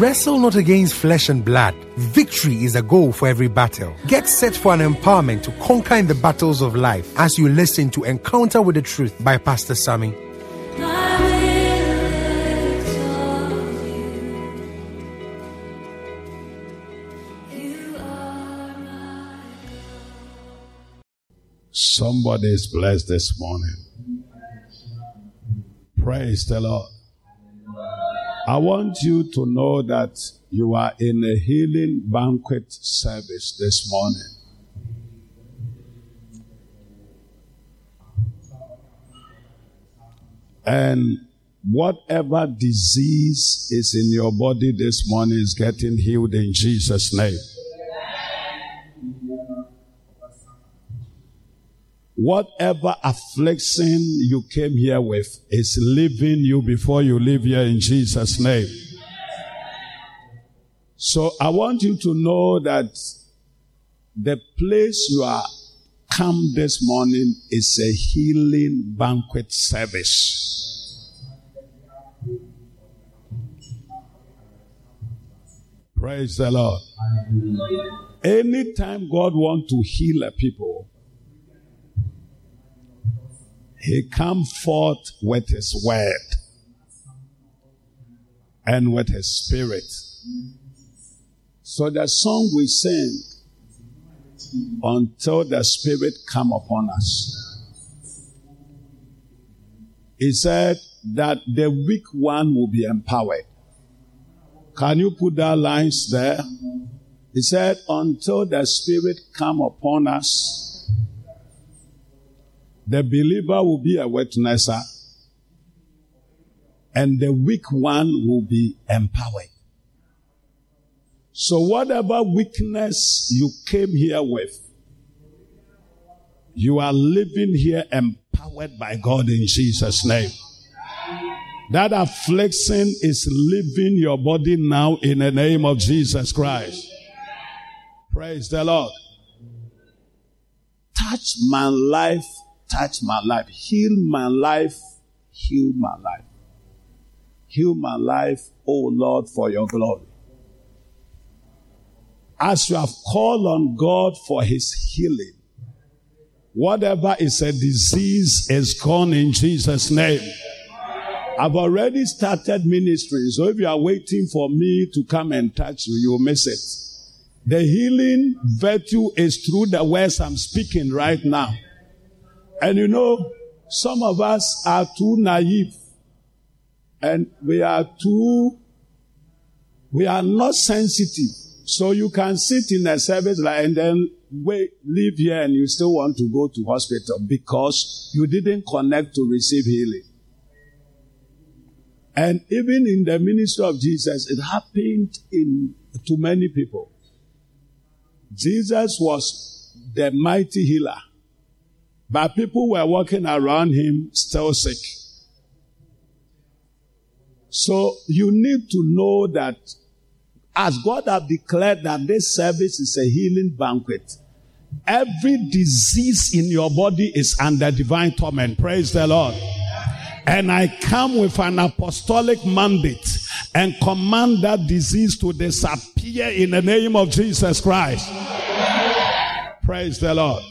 wrestle not against flesh and blood. Victory is a goal for every battle. Get set for an empowerment to conquer in the battles of life as you listen to Encounter with the Truth by Pastor Sammy. Somebody is blessed this morning. Praise the Lord. I want you to know that you are in a healing banquet service this morning. And whatever disease is in your body this morning is getting healed in Jesus' name. Whatever affliction you came here with is leaving you before you leave here in Jesus' name. So I want you to know that the place you are come this morning is a healing banquet service. Praise the Lord. Anytime God wants to heal a people, he come forth with his word and with his spirit. So the song we sing until the spirit come upon us. He said that the weak one will be empowered. Can you put that lines there? He said, until the spirit come upon us, the believer will be a witnesser and the weak one will be empowered. So whatever weakness you came here with, you are living here empowered by God in Jesus' name. That affliction is leaving your body now in the name of Jesus Christ. Praise the Lord. Touch my life touch my life, heal my life, heal my life. Heal my life, O Lord, for your glory. As you have called on God for his healing, whatever is a disease is gone in Jesus' name. I've already started ministry, so if you are waiting for me to come and touch you, you'll miss it. The healing virtue is through the words I'm speaking right now. And you know, some of us are too naive and we are too, we are not sensitive. So you can sit in a service like, and then wait, leave here and you still want to go to hospital because you didn't connect to receive healing. And even in the ministry of Jesus, it happened in, to many people. Jesus was the mighty healer. But people were walking around him still sick. So you need to know that as God has declared that this service is a healing banquet, every disease in your body is under divine torment. Praise the Lord. And I come with an apostolic mandate and command that disease to disappear in the name of Jesus Christ. Praise the Lord.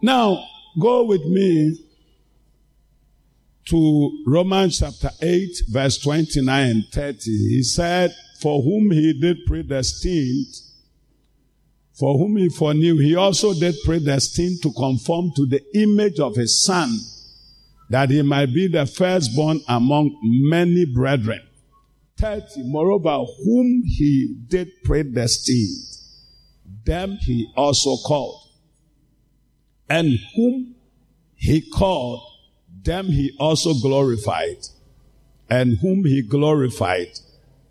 Now, go with me to Romans chapter 8, verse 29 and 30. He said, For whom he did predestine, for whom he foreknew, he also did predestine to conform to the image of his son, that he might be the firstborn among many brethren. 30. Moreover, whom he did predestine, them he also called and whom he called, them he also glorified. And whom he glorified,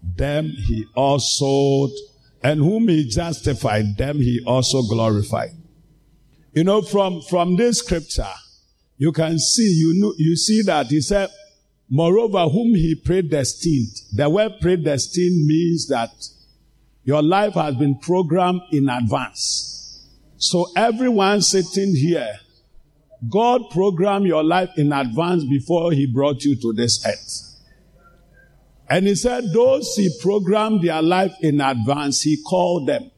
them he also, and whom he justified, them he also glorified. You know, from, from this scripture, you can see, you know, you see that he said, moreover, whom he predestined. The word predestined means that your life has been programmed in advance. So everyone sitting here, God programmed your life in advance before he brought you to this earth. And he said, those he programmed their life in advance, he called them.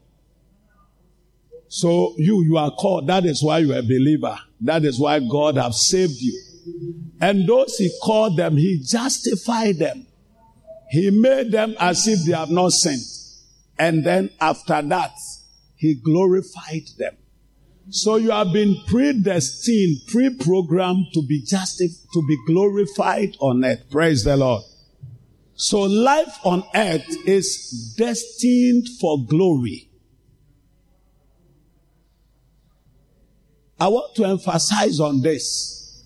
So you, you are called. That is why you are a believer. That is why God have saved you. And those he called them, he justified them. He made them as if they have not sinned. And then after that, he glorified them. So you have been predestined, pre-programmed to be justified, to be glorified on earth. Praise the Lord. So life on earth is destined for glory. I want to emphasize on this.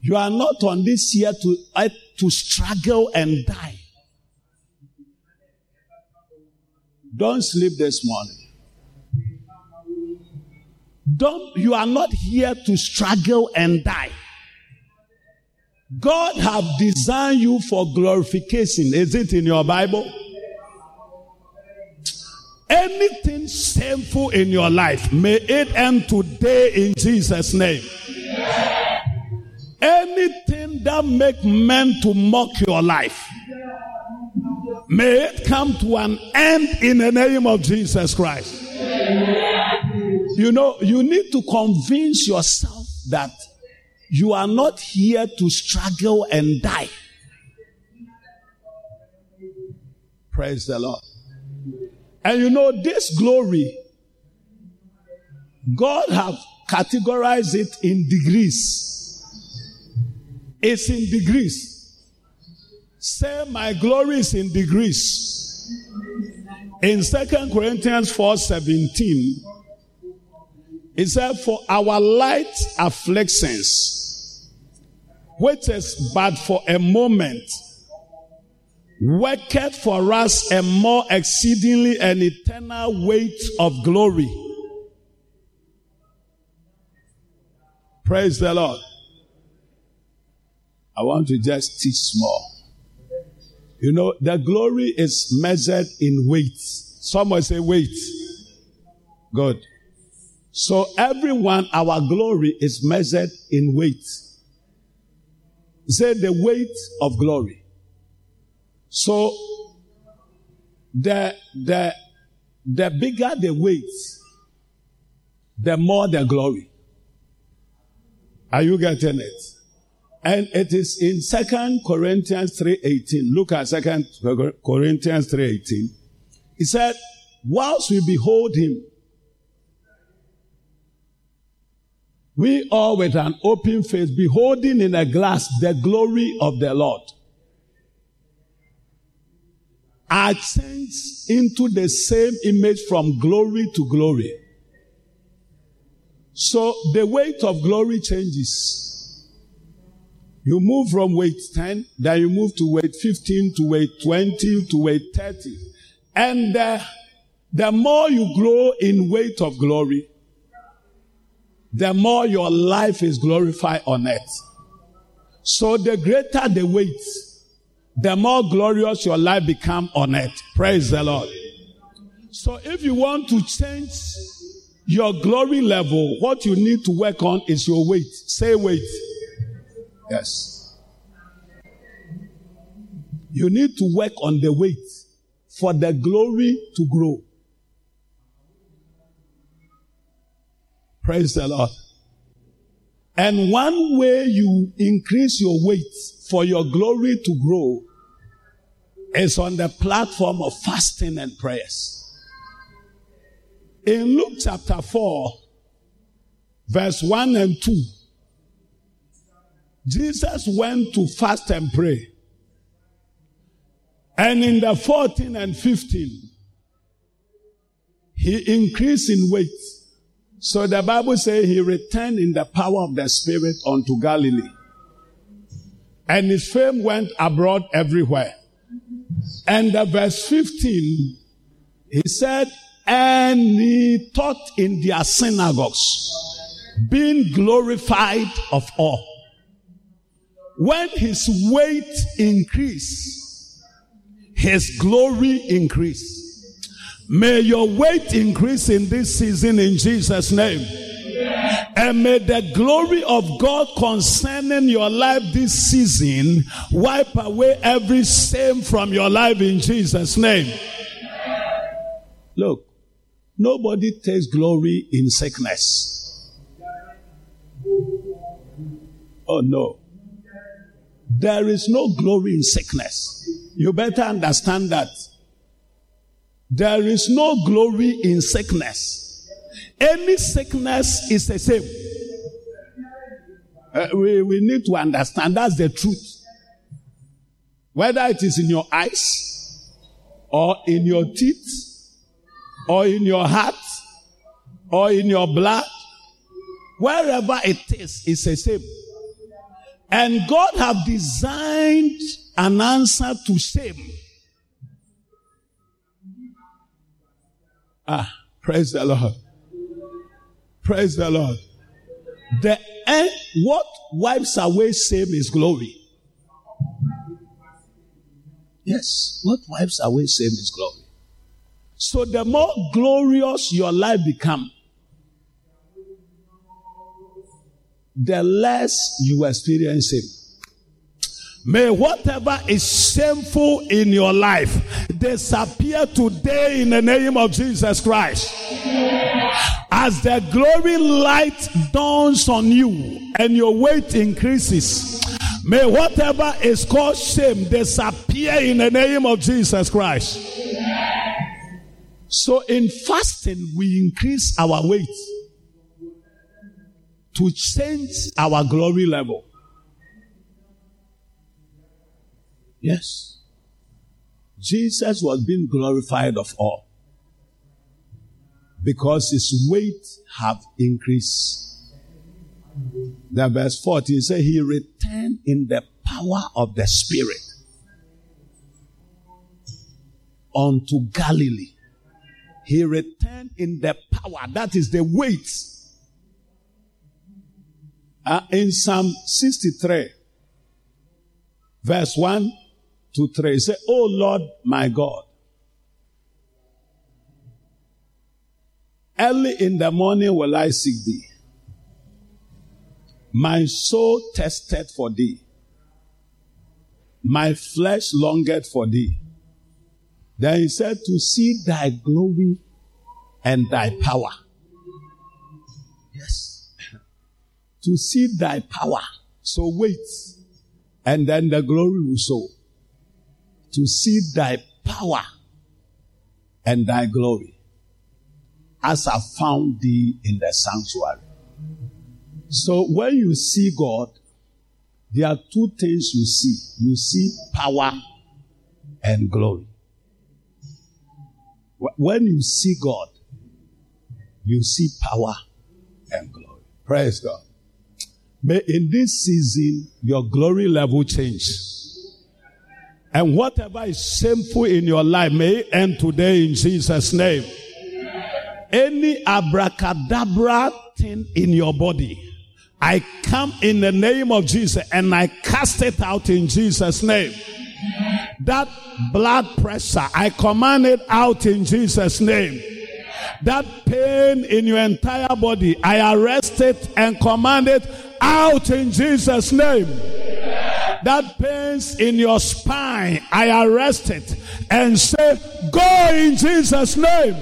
You are not on this year to, uh, to struggle and die. Don't sleep this morning. Don't, you are not here to struggle and die. God have designed you for glorification. Is it in your Bible? Anything shameful in your life, may it end today in Jesus' name. Anything that make men to mock your life, may it come to an end in the name of Jesus Christ. You know, you need to convince yourself that you are not here to struggle and die. Praise the Lord. And you know, this glory, God have categorized it in degrees. It's in degrees. Say, my glory is in degrees. In Second Corinthians 4 17, it said, For our light afflictions, which is but for a moment, worketh for us a more exceedingly and eternal weight of glory. Praise the Lord. I want to just teach small. You know, the glory is measured in weight. Someone say weight. Good. So everyone, our glory is measured in weight. Say the weight of glory. So the the the bigger the weight, the more the glory. Are you getting it? And it is in Second Corinthians 3.18. Look at Second Corinthians 3.18. He said, whilst we behold him, We all with an open face, beholding in a glass the glory of the Lord, are changed into the same image from glory to glory. So the weight of glory changes. You move from weight 10, then you move to weight 15, to weight 20, to weight 30. And uh, the more you grow in weight of glory, the more your life is glorified on earth. So the greater the weight, the more glorious your life become on earth. Praise the Lord. So if you want to change your glory level, what you need to work on is your weight. Say weight. Yes. You need to work on the weight for the glory to grow. Praise the Lord. And one way you increase your weight for your glory to grow is on the platform of fasting and prayers. In Luke chapter 4, verse 1 and 2, Jesus went to fast and pray. And in the 14 and 15, he increased in weight. So the Bible says he returned in the power of the Spirit unto Galilee. And his fame went abroad everywhere. And the verse 15, he said, and he taught in their synagogues, being glorified of all. When his weight increased, his glory increased. May your weight increase in this season in Jesus' name. And may the glory of God concerning your life this season wipe away every shame from your life in Jesus' name. Look, nobody takes glory in sickness. Oh no. There is no glory in sickness. You better understand that. There is no glory in sickness. Any sickness is the same. Uh, we, we need to understand that's the truth. Whether it is in your eyes, or in your teeth, or in your heart, or in your blood, wherever it is, it's the same. And God have designed an answer to shame. Ah, praise the Lord. Praise the Lord. The end, what wipes away shame is glory. Yes, what wipes away shame is glory. So the more glorious your life become, the less you experience shame. May whatever is shameful in your life disappear today in the name of Jesus Christ. As the glory light dawns on you and your weight increases, may whatever is called shame disappear in the name of Jesus Christ. So in fasting, we increase our weight to change our glory level. Yes. Jesus was being glorified of all because his weight have increased. The verse 14 says he returned in the power of the Spirit unto Galilee. He returned in the power, that is the weight. Uh, in Psalm 63, verse 1 to 3. Say, Oh Lord my God. Early in the morning will I seek thee. My soul tested for thee. My flesh longed for thee. Then he said, To see thy glory and thy power. Yes. To see thy power. So wait. And then the glory will show to see thy power and thy glory as I found thee in the sanctuary. So when you see God, there are two things you see. You see power and glory. When you see God, you see power and glory. Praise God. May in this season your glory level change. And whatever is shameful in your life may end today in Jesus' name. Any abracadabra thing in your body, I come in the name of Jesus and I cast it out in Jesus' name. That blood pressure, I command it out in Jesus' name. That pain in your entire body, I arrest it and command it out in Jesus' name. That pains in your spine, I arrest it and say, Go in Jesus' name.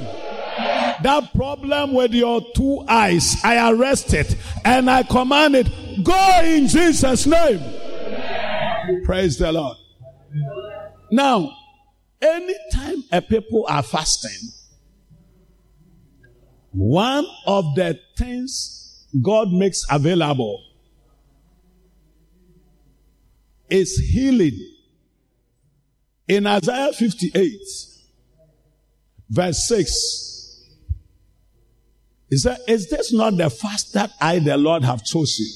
That problem with your two eyes, I arrest it and I command it, Go in Jesus' name. Praise the Lord. Now, anytime a people are fasting, one of the things God makes available is healing. In Isaiah 58, verse 6, he said, Is this not the fast that I, the Lord, have chosen?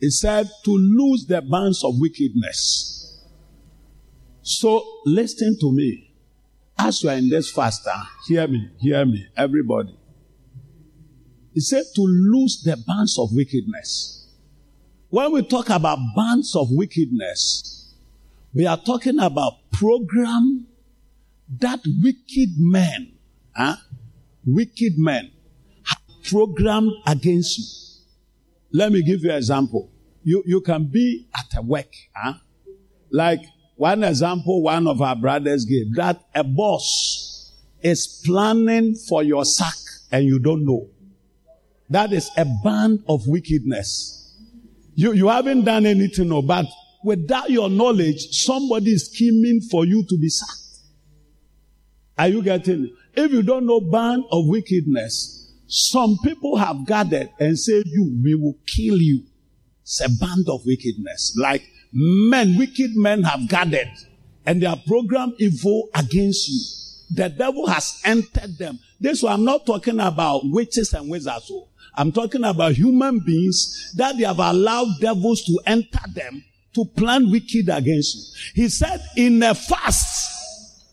He said, To lose the bands of wickedness. So listen to me. As you are in this fast, uh, hear me, hear me, everybody. He said to lose the bands of wickedness. When we talk about bands of wickedness, we are talking about program that wicked men, huh? wicked men have programmed against you. Let me give you an example. You, you can be at a work, huh? Like one example one of our brothers gave, that a boss is planning for your sack and you don't know. That is a band of wickedness. You, you haven't done anything, no, but without your knowledge, somebody is scheming for you to be sacked. Are you getting it? If you don't know band of wickedness, some people have gathered and said, you, we will kill you. It's a band of wickedness. Like men, wicked men have gathered and they have programmed evil against you. The devil has entered them. This one, I'm not talking about witches and wizards. Oh. I'm talking about human beings that they have allowed devils to enter them to plan wicked against you. He said in a fast,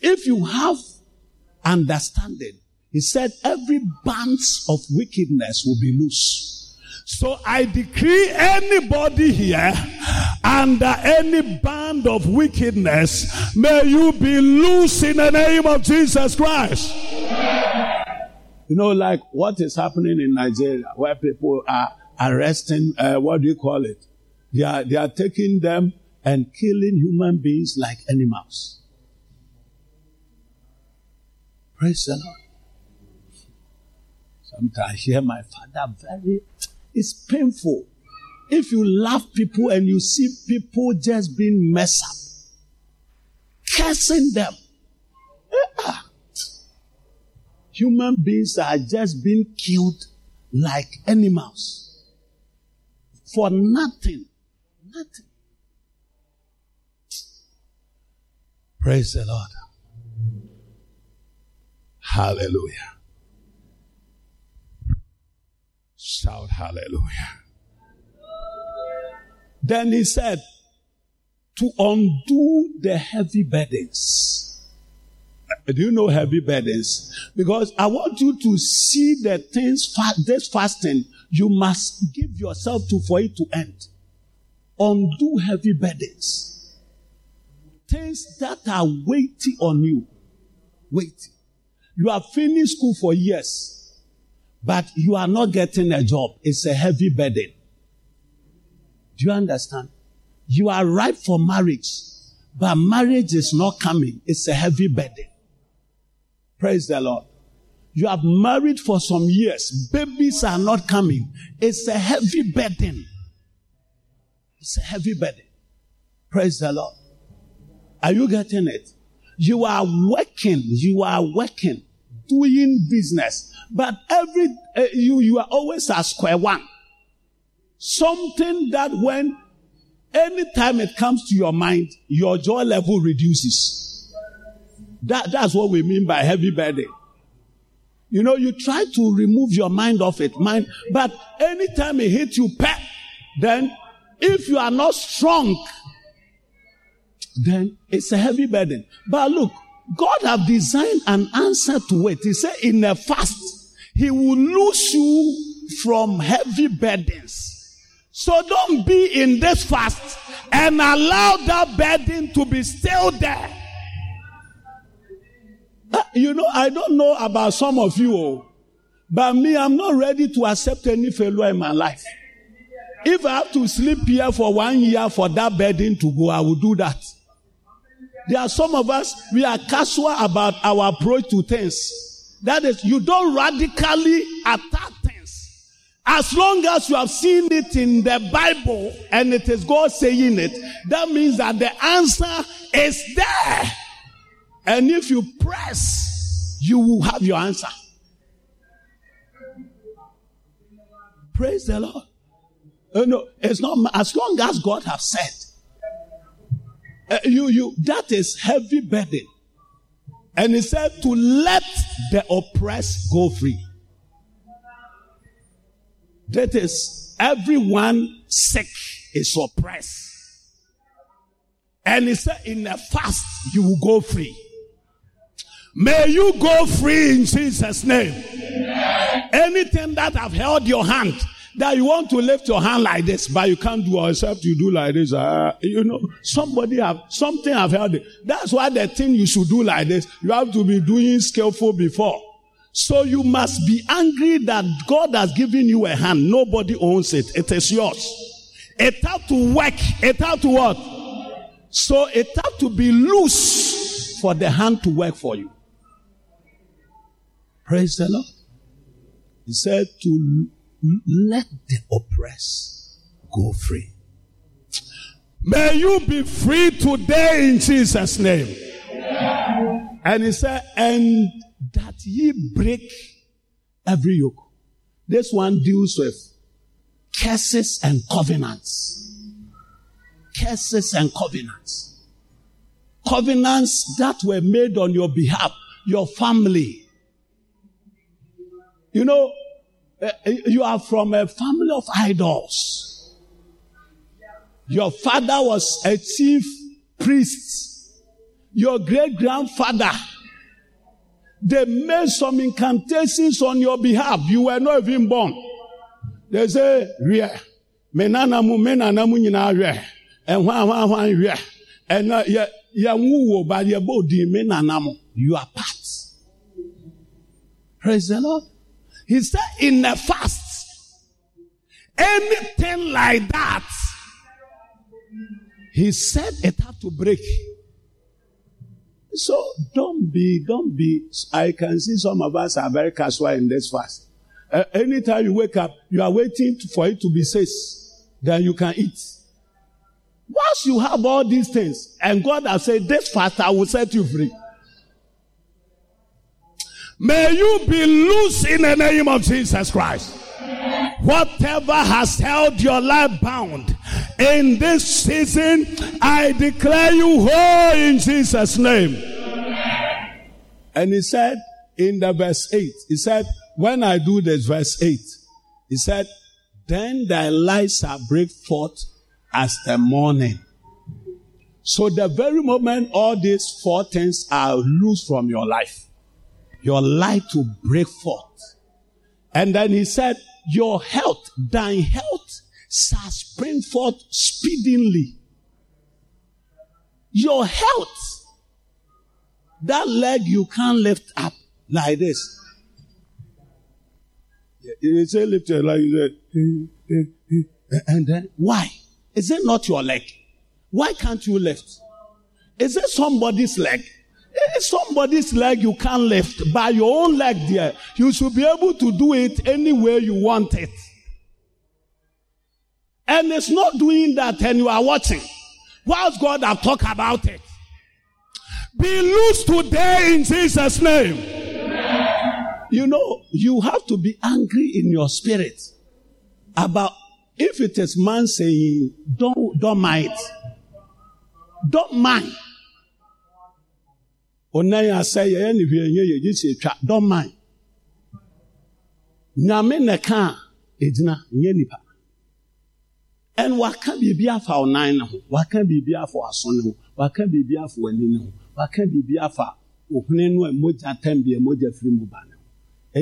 if you have understanding, he said every band of wickedness will be loose. So I decree anybody here under any band of wickedness, may you be loose in the name of Jesus Christ. You know, like what is happening in Nigeria, where people are arresting, uh, what do you call it? They are, they are taking them and killing human beings like animals. Praise the Lord. Sometimes I hear my father very, it's painful. If you love people and you see people just being messed up, cursing them, yeah. Human beings are just being killed like animals for nothing. Nothing. Praise the Lord. Hallelujah. Shout hallelujah. Then he said, to undo the heavy burdens. Do you know heavy burdens? Because I want you to see the things, this fasting, you must give yourself to for it to end. Undo heavy burdens. Things that are weighty on you. Weighty. You have finished school for years, but you are not getting a job. It's a heavy burden. Do you understand? You are ripe for marriage, but marriage is not coming. It's a heavy burden. Praise the Lord. You have married for some years. Babies are not coming. It's a heavy burden. It's a heavy burden. Praise the Lord. Are you getting it? You are working. You are working doing business. But every, uh, you, you are always at square one. Something that when, anytime it comes to your mind, your joy level reduces. That, that's what we mean by heavy burden. You know, you try to remove your mind off it, mind, but anytime it hits you, pet, then if you are not strong, then it's a heavy burden. But look, God have designed an answer to it. He said in a fast, he will loose you from heavy burdens. So don't be in this fast and allow that burden to be still there. You know, I don't know about some of you, oh, but me, I'm not ready to accept any failure in my life. If I have to sleep here for one year for that burden to go, I will do that. There are some of us, we are casual about our approach to things. That is, you don't radically attack things. As long as you have seen it in the Bible and it is God saying it, that means that the answer is there. And if you press, you will have your answer. Praise the Lord. Uh, no, it's not as long as God has said. Uh, you, you, that is heavy burden. And he said to let the oppressed go free. That is everyone sick is oppressed. And he said in a fast you will go free. May you go free in Jesus' name. Anything that have held your hand, that you want to lift your hand like this, but you can't do except you do like this. Uh, you know, somebody have something have held it. That's why the thing you should do like this. You have to be doing skillful before. So you must be angry that God has given you a hand. Nobody owns it. It is yours. It has to work. It has to what? So it has to be loose for the hand to work for you. Praise the Lord. He said to let the oppressed go free. May you be free today in Jesus' name. And he said, and that ye break every yoke. This one deals with curses and covenants. Curses and covenants. Covenants that were made on your behalf, your family. You know, eh, eh, you are from a family of idols. Your father was a chief priest. Your great grandfather they made some incantations on your behalf. You were not even born. They say, Ria. Menana mu menana mu nyina. And hwan hwan hwan ria. And ya wuwo ba ya bodi menana mu. You are part. Praise the Lord. He said in the fast, anything like that, he said it had to break. So don't be, don't be. I can see some of us are very casual in this fast. Uh, anytime you wake up, you are waiting for it to be says, then you can eat. Once you have all these things, and God has said, this fast I will set you free. May you be loose in the name of Jesus Christ. Whatever has held your life bound in this season, I declare you whole in Jesus' name. And he said in the verse 8, he said, when I do this, verse 8, he said, then thy light shall break forth as the morning. So the very moment all these four things are loose from your life, your light will break forth. And then he said, your health, thine health shall spring forth speedily. Your health, that leg you can't lift up like this. You say lift your leg, you say, eh, eh, eh, and then why? Is it not your leg? Why can't you lift? Is it somebody's leg? Somebody's leg you can't lift by your own leg there. You should be able to do it any way you want it. And it's not doing that and you are watching. Whilst God have talked about it. Be loose today in Jesus' name. You know, you have to be angry in your spirit about if it is man saying, don't, don't mind. Don't mind. Onaya say, don't mind. Nyame neka edina nye nipa. ɛn waka biribi afa ɔnan ne ho waka biribi afa aso ne ho waka biribi afa w'ani ne ho waka biribi afa ohune no a mogya tɛm bi a mogya firi mu ba ne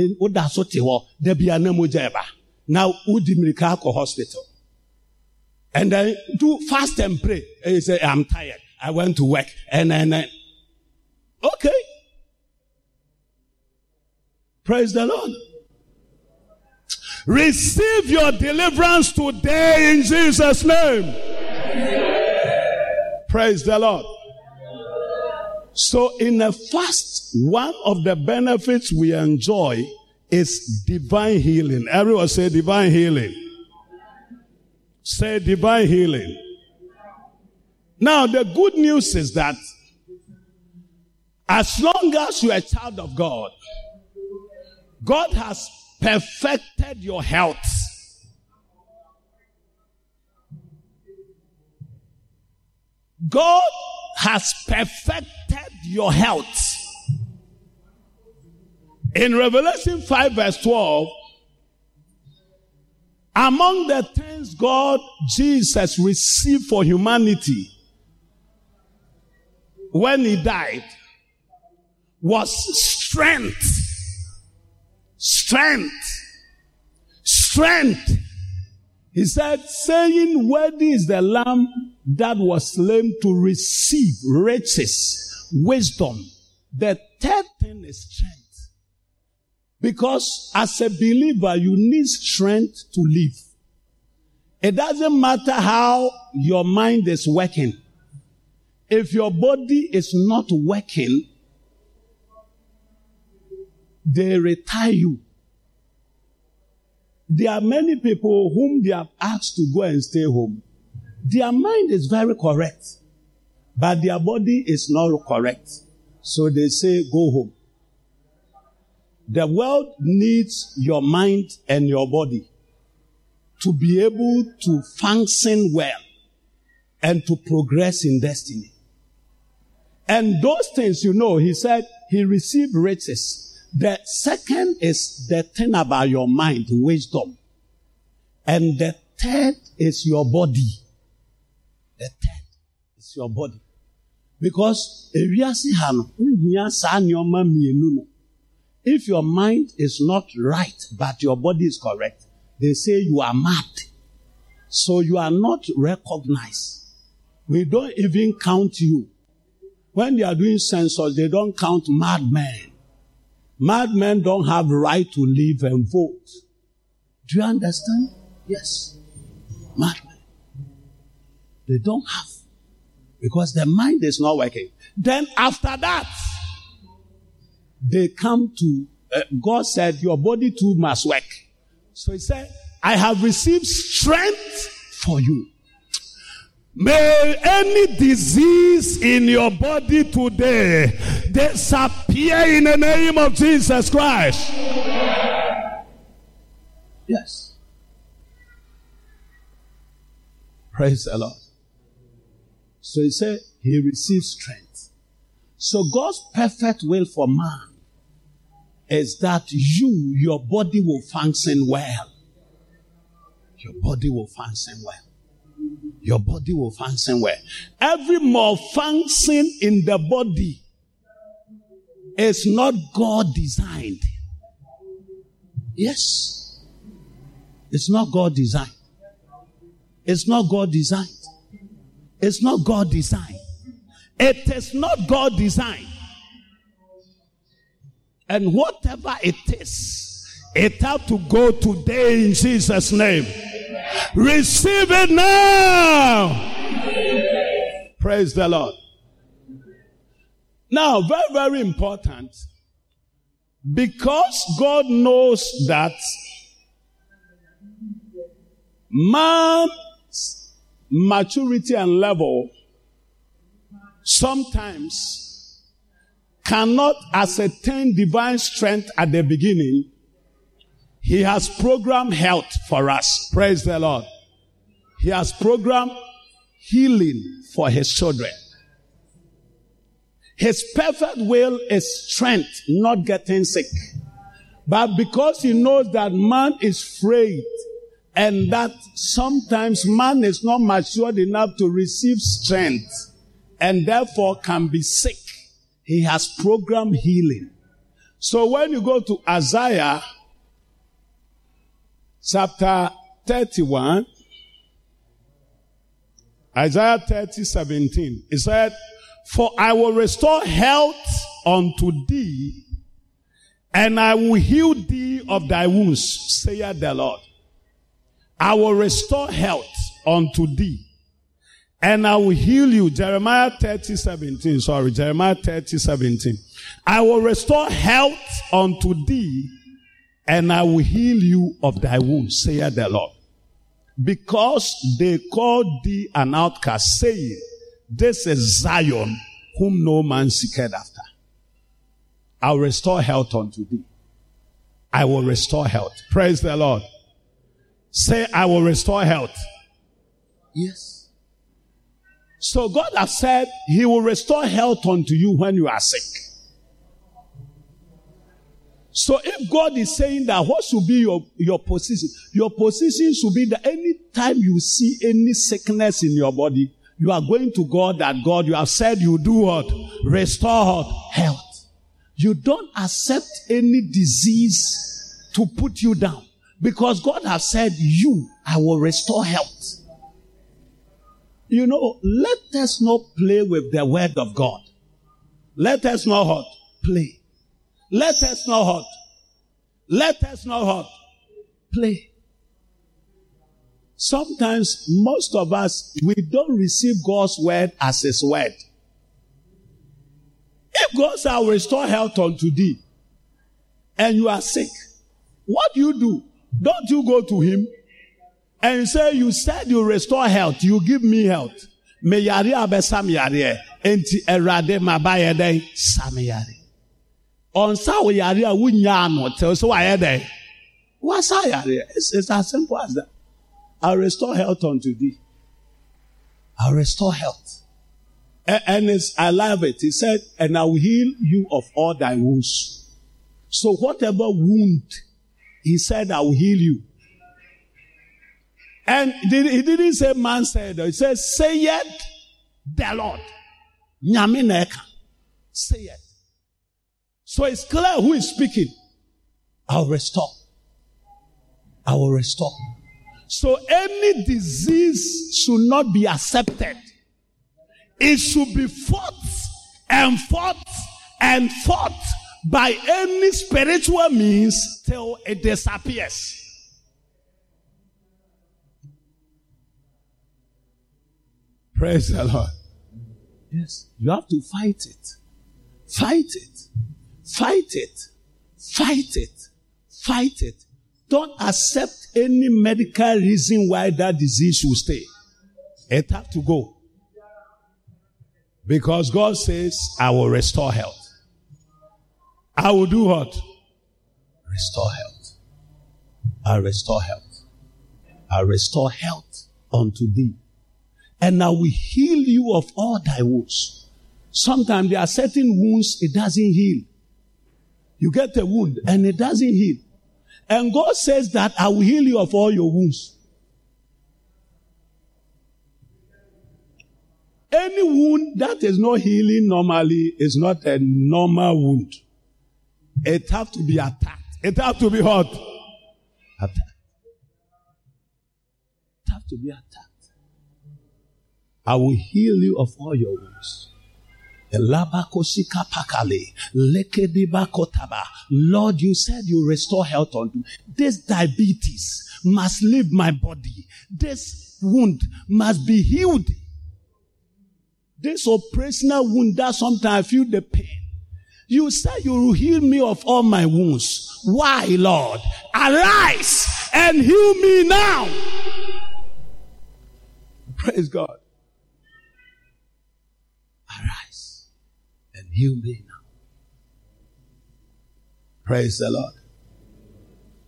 ho. Woda so te hɔ dabi a na mogya ɛba na wodi mirika akɔ hospital. And then do fast and pray. You say i'm tired. I went to work. And then and, okay praise the lord Receive your deliverance today in Jesus' name. Praise the Lord. So in a fast, one of the benefits we enjoy is divine healing. Everyone say divine healing. Say divine healing. Now the good news is that as long as you're a child of God, God has perfected your health. God has perfected your health. In Revelation 5 verse 12, among the things God, Jesus received for humanity when he died was strength Strength. Strength. He said, saying, Worthy is the lamb that was slain to receive riches, wisdom. The third thing is strength. Because as a believer, you need strength to live. It doesn't matter how your mind is working. If your body is not working, they retire you. There are many people whom they have asked to go and stay home. Their mind is very correct, but their body is not correct. So they say, go home. The world needs your mind and your body to be able to function well and to progress in destiny. And those things, you know, he said he received riches. The second is the thing about your mind, wisdom. And the third is your body. The third is your body. Because if your mind is not right, but your body is correct, they say you are mad. So you are not recognized. We don't even count you. When they are doing census, they don't count madmen. Madmen don't have right to live and vote. Do you understand? Yes. Madmen. They don't have. Because their mind is not working. Then after that, they come to, uh, God said, your body too must work. So he said, I have received strength for you. May any disease in your body today disappear in the name of Jesus Christ. Yes. Praise the Lord. So he said he receives strength. So God's perfect will for man is that you, your body will function well. Your body will function well your body will function well. Every malfunction in the body is not God designed. Yes. It's not God designed. It's not God designed. It's not God designed. It is not God designed. And whatever it is, it have to go today in Jesus' name. Receive it now. Praise the Lord. Now, very, very important. Because God knows that man's maturity and level sometimes cannot ascertain divine strength at the beginning he has programmed health for us. Praise the Lord. He has programmed healing for his children. His perfect will is strength, not getting sick. But because he knows that man is frail and that sometimes man is not matured enough to receive strength and therefore can be sick, he has programmed healing. So when you go to Isaiah chapter 31, Isaiah 30, 17. He said, For I will restore health unto thee, and I will heal thee of thy wounds, saith the Lord. I will restore health unto thee, and I will heal you. Jeremiah 30, 17. Sorry, Jeremiah 30, 17. I will restore health unto thee, and I will heal you of thy wounds, saith the Lord. Because they called thee an outcast, saying, This is Zion, whom no man seeketh after. I'll restore health unto thee. I will restore health. Praise the Lord. Say, I will restore health. Yes. So God has said, He will restore health unto you when you are sick. So if God is saying that, what should be your, your position? Your position should be that any time you see any sickness in your body, you are going to God that God, you have said you do what? Restore health. You don't accept any disease to put you down because God has said you, I will restore health. You know, let us not play with the word of God. Let us not play. Let us not hurt. Let us not what? Play. Sometimes most of us, we don't receive God's word as his word. If God will restore health unto thee, and you are sick, what do you do? Don't you go to him and say, You said you restore health, you give me health. Me yare abesa me yare enti erade mabaye den sam yare. Onsa wo yare a wunya ano tell so why den. Wasa yare. It's, it's as simple as that. I'll restore health unto thee. I'll restore health. And I love it. He said, and I will heal you of all thy wounds. So whatever wound, he said, I will heal you. And he didn't say man said, he said, say it, the Lord. Nyamineka. Say it. So it's clear who is speaking. I'll restore. I will restore. So any disease should not be accepted. It should be fought and fought and fought by any spiritual means till it disappears. Praise the Lord. Yes, you have to fight it. Fight it. Fight it. Fight it. Fight it. Don't accept any medical reason why that disease should stay. It have to go. Because God says, I will restore health. I will do what? Restore health. I restore health. I restore health unto thee. And I will heal you of all thy wounds. Sometimes there are certain wounds it doesn't heal. You get a wound and it doesn't heal. And God says that I will heal you of all your wounds. Any wound that is not healing normally is not a normal wound. It have to be attacked. It have to be hot. Attacked. It have to be attacked. I will heal you of all your wounds. Lord, you said you restore health unto this diabetes must leave my body. This wound must be healed. This operational wound that sometimes I feel the pain. You said you will heal me of all my wounds. Why, Lord? Arise and heal me now. Praise God. Now. Praise the Lord.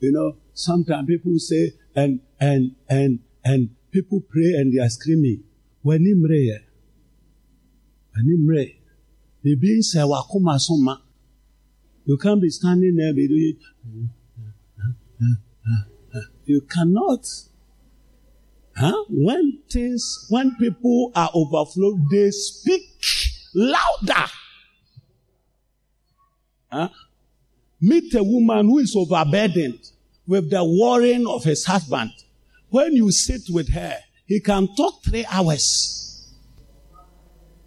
You know, sometimes people say, and, and, and, and people pray and they are screaming. When him pray, when him pray, bibi say wakuma soma. You can't be standing there be doing. You cannot. Huh? When things, when people are overflowed, they speak louder. Huh? Meet a woman who is overburdened with the worrying of his husband. When you sit with her, he can talk three hours.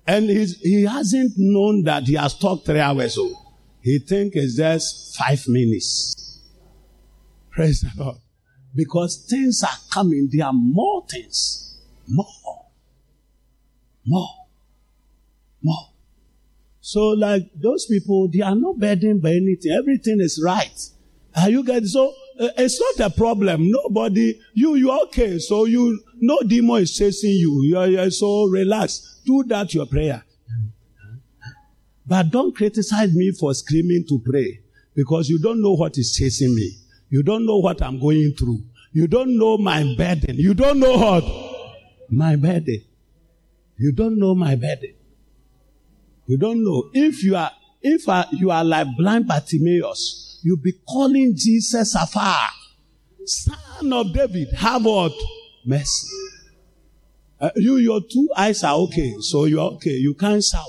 And he hasn't known that he has talked three hours. So oh. he think it's just five minutes. Praise the Lord. Because things are coming. There are more things. More. More. More. So, like those people, they are not burdened by anything. Everything is right. Are you getting so? Uh, it's not a problem. Nobody, you, you're okay. So you, no demon is chasing you. You're, you're so relaxed. Do that your prayer. But don't criticize me for screaming to pray because you don't know what is chasing me. You don't know what I'm going through. You don't know my burden. You don't know what? My burden. You don't know my burden. You don't know. If you are, if you are like blind Bartimaeus, you'll be calling Jesus afar. Son of David, have what? Mercy. Uh, you, your two eyes are okay, so you're okay. You can't shout.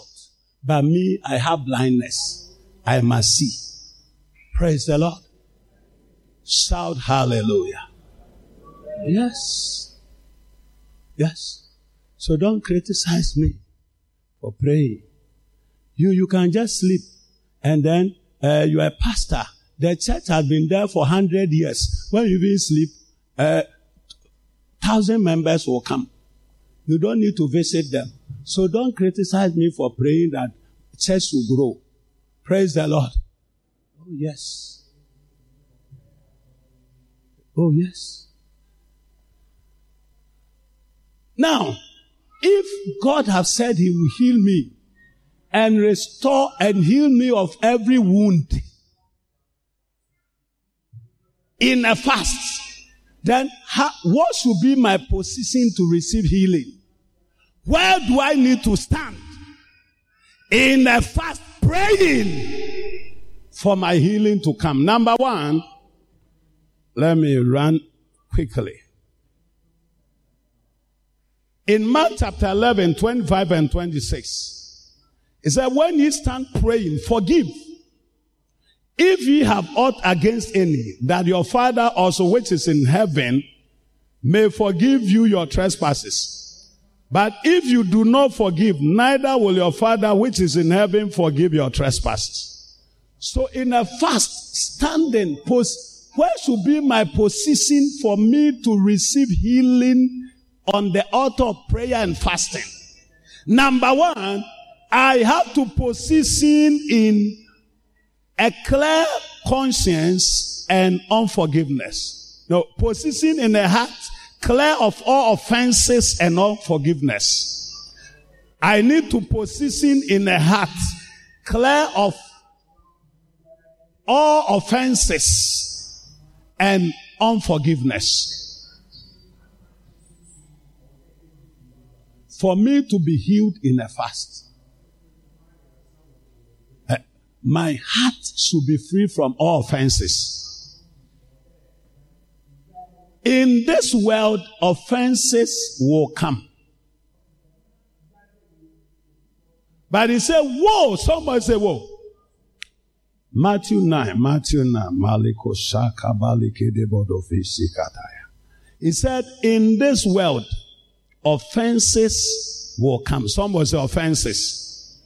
But me, I have blindness. I must see. Praise the Lord. Shout hallelujah. Yes. Yes. So don't criticize me for praying. You, you can just sleep and then uh, you are a pastor. The church has been there for 100 years. When you even sleep, uh, thousand members will come. You don't need to visit them. So don't criticize me for praying that church will grow. Praise the Lord. Oh, yes. Oh, yes. Now, if God have said he will heal me and restore and heal me of every wound in a fast, then how, what should be my position to receive healing? Where do I need to stand? In a fast praying for my healing to come. Number one, let me run quickly. In Mark chapter 11, 25 and 26, it said, When ye stand praying, forgive. If ye have aught against any, that your Father also which is in heaven may forgive you your trespasses. But if you do not forgive, neither will your Father which is in heaven forgive your trespasses. So in a fast, standing post, where should be my position for me to receive healing on the altar of prayer and fasting. Number one, I have to position in a clear conscience and unforgiveness. No, position in a heart clear of all offenses and unforgiveness. I need to position in a heart clear of all offenses and unforgiveness. for me to be healed in a fast. My heart should be free from all offenses. In this world, offenses will come. But he said, Whoa! Somebody say, Whoa. Matthew 9, Matthew 9, Maliko Shaka Balike He said, In this world, offenses will come. Somebody say offenses.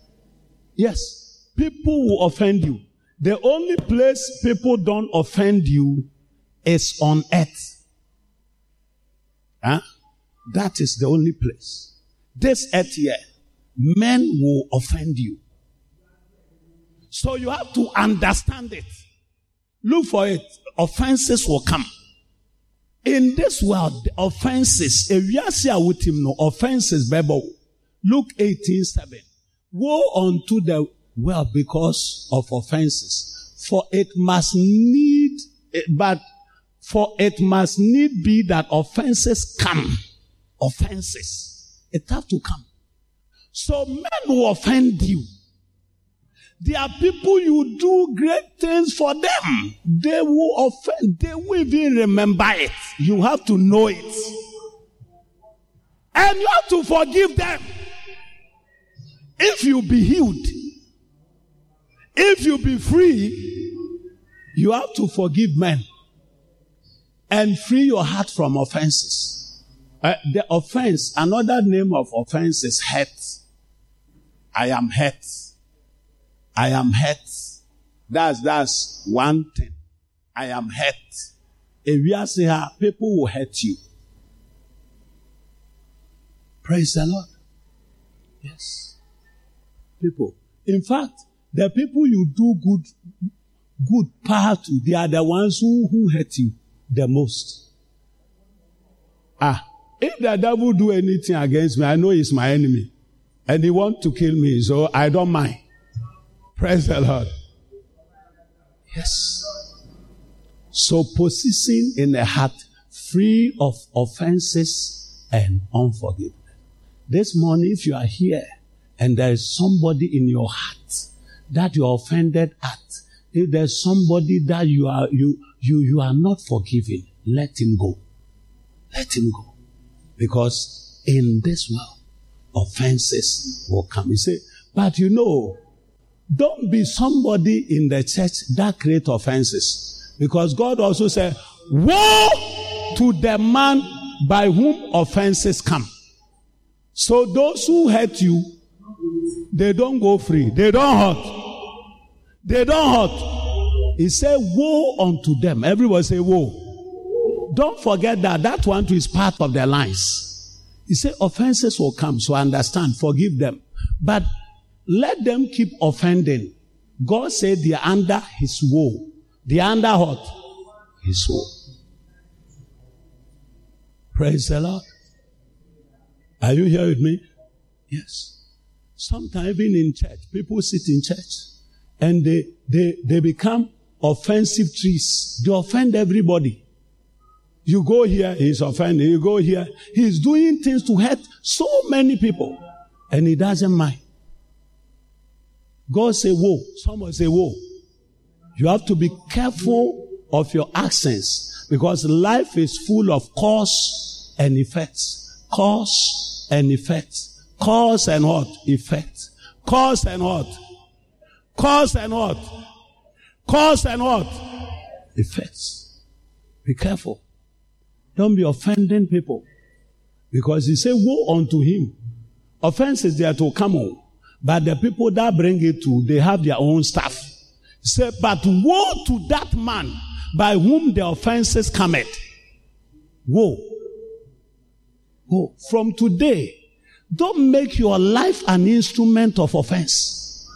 Yes. People will offend you. The only place people don't offend you is on earth. Huh? That is the only place. This earth here, men will offend you. So you have to understand it. Look for it. Offenses will come in this world, offenses, ewiase with him, no offenses Bible. Luke 18, 7. Woe unto the world because of offenses. For it must need, eh, but for it must need be that offenses come. Offenses. It have to come. So men will offend you. There are people you do great things for them. They will offend, they will even remember it. You have to know it. And you have to forgive them. If you be healed, if you be free, you have to forgive men and free your heart from offenses. Uh, the offense, another name of offense is hurt. I am hurt. I am hurt. That's, that's one thing. I am hurt. If you ask her, people will hurt you. Praise the Lord. Yes. People. In fact, the people you do good, good part to, they are the ones who, who hurt you the most. Ah, if the devil do anything against me, I know he's my enemy. And he want to kill me, so I don't mind. Praise the Lord. Yes. So position in the heart free of offenses and unforgiveness. This morning, if you are here and there is somebody in your heart that you are offended at, if there's somebody that you are you you you are not forgiving, let him go. Let him go. Because in this world, offenses will come. You say, but you know, don't be somebody in the church that create offenses. Because God also said, woe to the man by whom offenses come. So those who hurt you, they don't go free. They don't hurt. They don't hurt. He said, Woe unto them. Everybody say, Woe. Don't forget that that one is part of their lives. He said, Offenses will come, so understand, forgive them. But let them keep offending. God said they are under his woe. They are under what? His woe. Praise the Lord. Are you here with me? Yes. Sometimes even in church, people sit in church and they, they, they become offensive trees. They offend everybody. You go here, he's offending. You go here, he's doing things to hurt so many people. And he doesn't mind. God say, whoa. Someone say, whoa. You have to be careful of your accents because life is full of cause and effects. Cause and effects. Cause and what? Effect. Cause and what? Cause and what? Cause and what? Effects. Be careful. Don't be offending people. Because he said, woe unto him. Offense is there to come on. But the people that bring it to, they have their own stuff. He said, but woe to that man by whom the offenses cometh. Woe. Woe. From today, don't make your life an instrument of offense.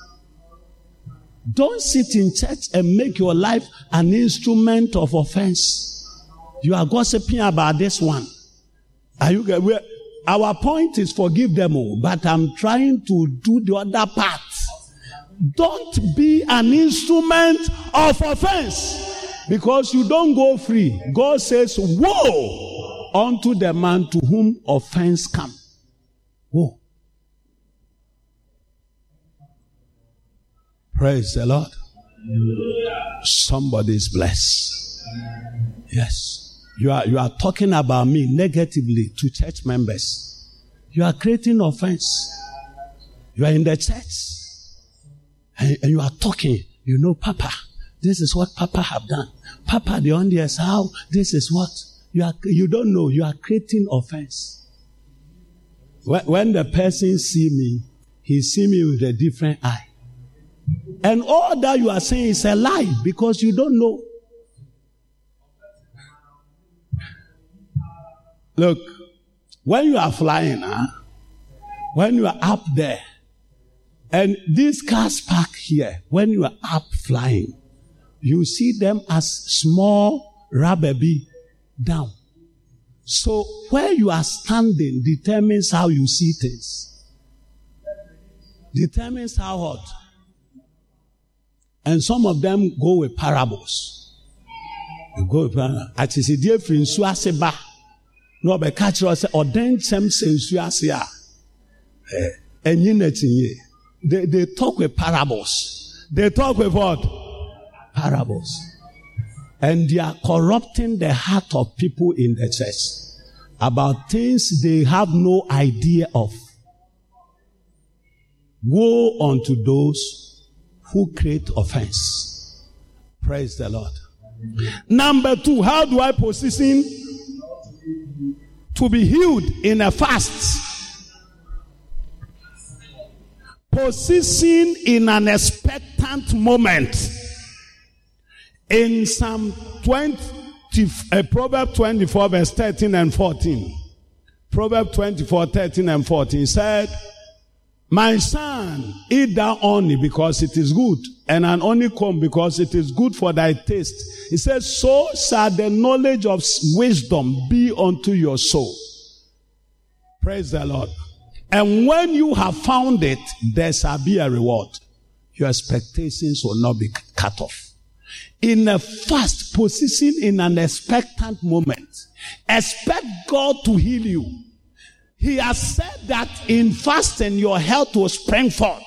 Don't sit in church and make your life an instrument of offense. You are gossiping about this one. Are you our point is forgive them all, but I'm trying to do the other part. Don't be an instrument of offense because you don't go free. God says, Woe unto the man to whom offense come. Woe. Praise the Lord. Somebody is blessed. Yes. You are, you are talking about me negatively to church members. You are creating offense. You are in the church and, and you are talking. You know, Papa, this is what Papa have done. Papa, the only is how this is what you are. You don't know. You are creating offense. When, when the person see me, he see me with a different eye. And all that you are saying is a lie because you don't know. Look, when you are flying, huh? when you are up there, and these cars park here, when you are up flying, you see them as small rubber bee down. So where you are standing determines how you see things. Determines how hot. And some of them go with parables. You go with parables. Na ɔbɛka kyerɛ sɛ ɔdan nsɛm sɛ nsu ase a ɛnyi n'akyi they they talk with parables. They talk with what? Parables. And they are corrupting the heart of people in the church about things they have no idea of. Woe unto those who create offense praise the lord number two how do i position to be healed in a fast. Position in an expectant moment. In Psalm 20, uh, Proverb 24, verse 13 and 14. Proverb 24, 13 and 14 said, My son, eat thou only because it is good, and an honeycomb because it is good for thy taste. He says, So shall the knowledge of wisdom be unto your soul. Praise the Lord. And when you have found it, there shall be a reward. Your expectations will not be cut off. In a fast position, in an expectant moment, expect God to heal you. He has said that in fasting your health will spring forth.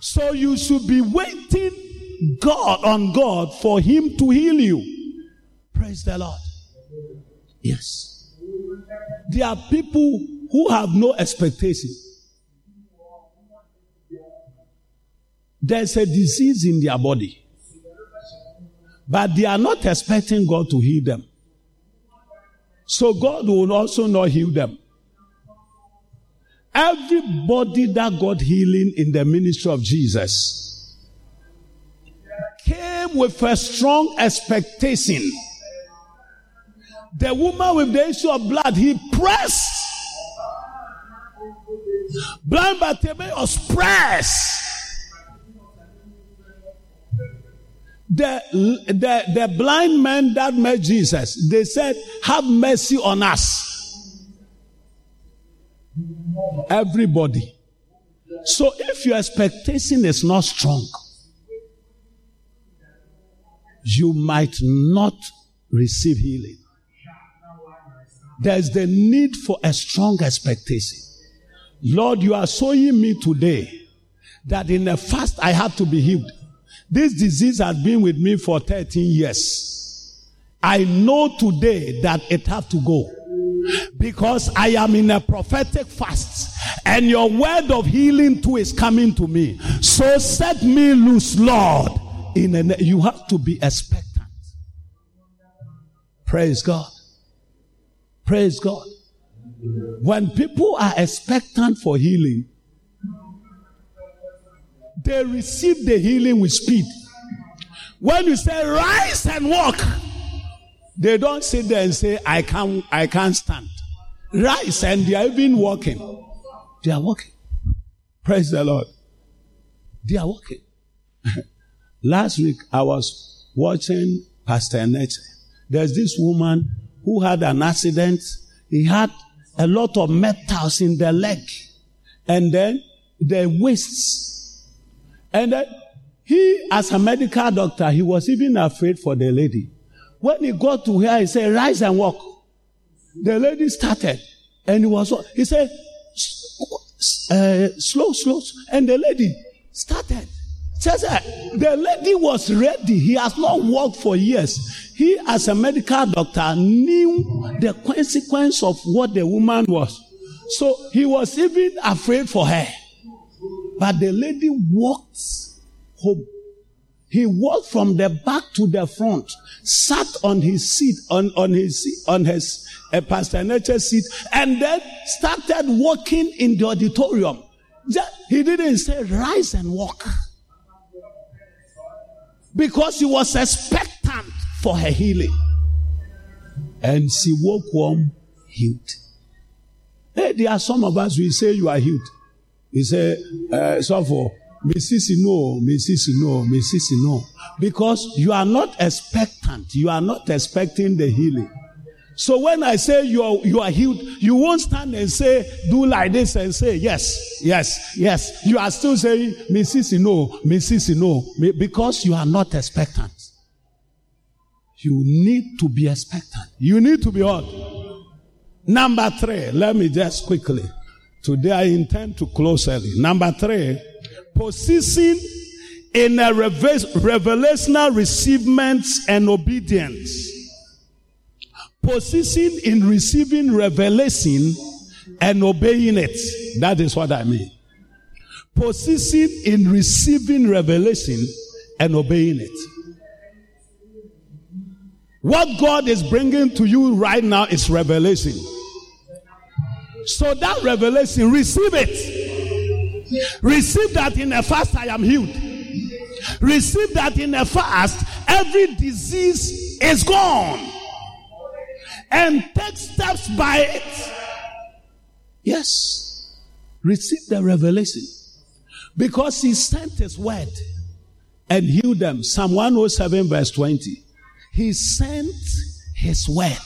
So you should be waiting God on God for him to heal you. Praise the Lord. Yes. There are people who have no expectation. There's a disease in their body. But they are not expecting God to heal them. So God will also not heal them. Everybody that got healing in the ministry of Jesus came with a strong expectation. The woman with the issue of blood, he pressed. Blind Bartimaeus pressed. The, the, the blind men that met Jesus, they said, Have mercy on us. Everybody. So if your expectation is not strong, you might not receive healing. There's the need for a strong expectation. Lord, you are showing me today that in a fast I have to be healed. This disease has been with me for 13 years. I know today that it have to go because I am in a prophetic fast and your word of healing too is coming to me. So set me loose, Lord. In a, you have to be expectant. Praise God. Praise God. When people are expectant for healing, they receive the healing with speed. When you say rise and walk, they don't sit there and say, I can't, I can't stand. Rise and they are even walking. They are walking. Praise the Lord. They are walking. Last week I was watching Pastor Neche. There's this woman who had an accident. He had a lot of metals in the leg and then the waist. And then he, as a medical doctor, he was even afraid for the lady. When he got to her, he said, rise and walk. The lady started and he was, he said, uh, slow, slow. And the lady started. Says the lady was ready. He has not walked for years. He, as a medical doctor, knew the consequence of what the woman was. So he was even afraid for her. But the lady walked home. He walked from the back to the front, sat on his seat, on, on his on his uh, Pastor seat, and then started walking in the auditorium. He didn't say, rise and walk because he was expectant for her healing. And she woke home healed. Hey, there are some of us, we say you are healed. We say, uh, so for Mrs. No, Mrs. No, Mrs. No. Because you are not expectant. You are not expecting the healing. So when I say you are, you are healed, you won't stand and say, do like this and say, yes, yes, yes. You are still saying, Mrs. No, Mrs. No, because you are not expectant. You need to be expectant. You need to be what? Number three, let me just quickly. Today I intend to close early. Number three, possessing in a revelational receivement and obedience position in receiving revelation and obeying it. That is what I mean. Position in receiving revelation and obeying it. What God is bringing to you right now is revelation. So that revelation, receive it. Receive that in a fast I am healed. Receive that in a fast every disease is gone and take steps by it. Yes. Receive the revelation. Because he sent his word and healed them. Psalm 107, verse 20. He sent his word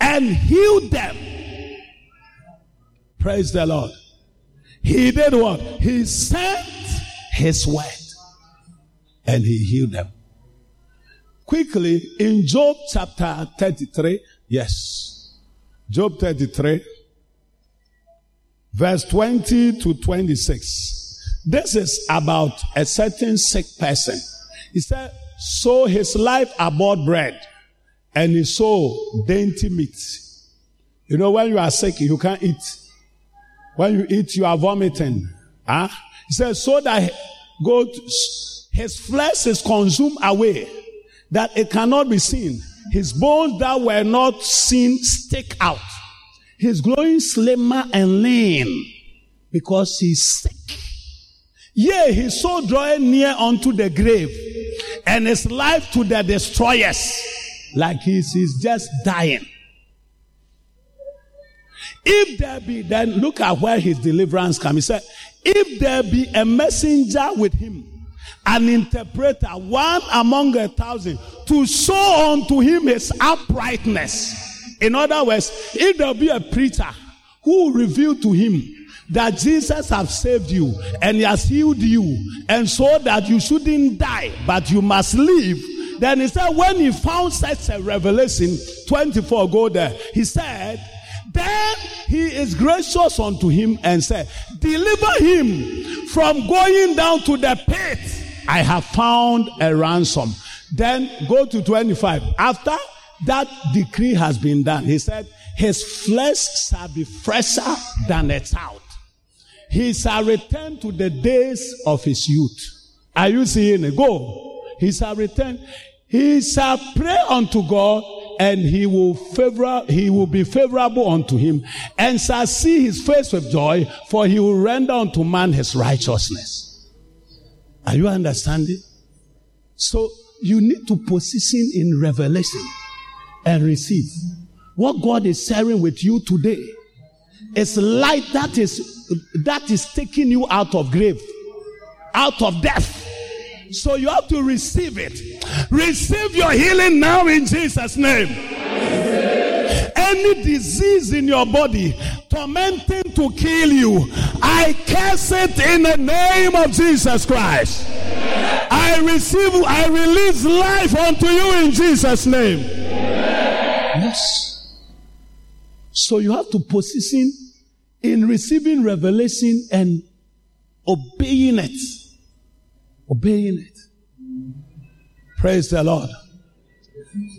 and healed them. Praise the Lord. He did what? He sent his word and he healed them quickly in Job chapter 33. Yes. Job 33, verse 20 to 26. This is about a certain sick person. He said, so his life abhorred bread and he saw dainty meat. You know, when you are sick, you can't eat. When you eat, you are vomiting. Huh? He says, so that God, his flesh is consumed away that it cannot be seen. His bones that were not seen stick out. He's growing slimmer and lean because he's sick. Yea, he so drawing near unto the grave, and his life to the destroyers, like he's, he's just dying. If there be, then look at where his deliverance comes. He said, if there be a messenger with him, an interpreter, one among a thousand, to show unto him his uprightness. In other words, if there be a preacher who reveal to him that Jesus has saved you and he has healed you, and so that you shouldn't die, but you must live. Then he said, when he found such a revelation, 24, go there, he said, then he is gracious unto him and said, Deliver him from going down to the pit. I have found a ransom. Then go to 25. After that decree has been done, he said, His flesh shall be fresher than a child. He shall return to the days of his youth. Are you seeing it? Go. He shall return. He shall pray unto God and he will favor, he will be favorable unto him and shall see his face with joy, for he will render unto man his righteousness. Are you understanding? So you need to position in revelation and receive. What God is sharing with you today It's light that is that is taking you out of grave, out of death. So you have to receive it. Receive your healing now in Jesus' name. Any disease in your body tormenting to kill you, I curse it in the name of Jesus Christ. I receive, I release life unto you in Jesus' name. Yes. So you have to position in receiving revelation and obeying it. Obeying it. Praise the Lord.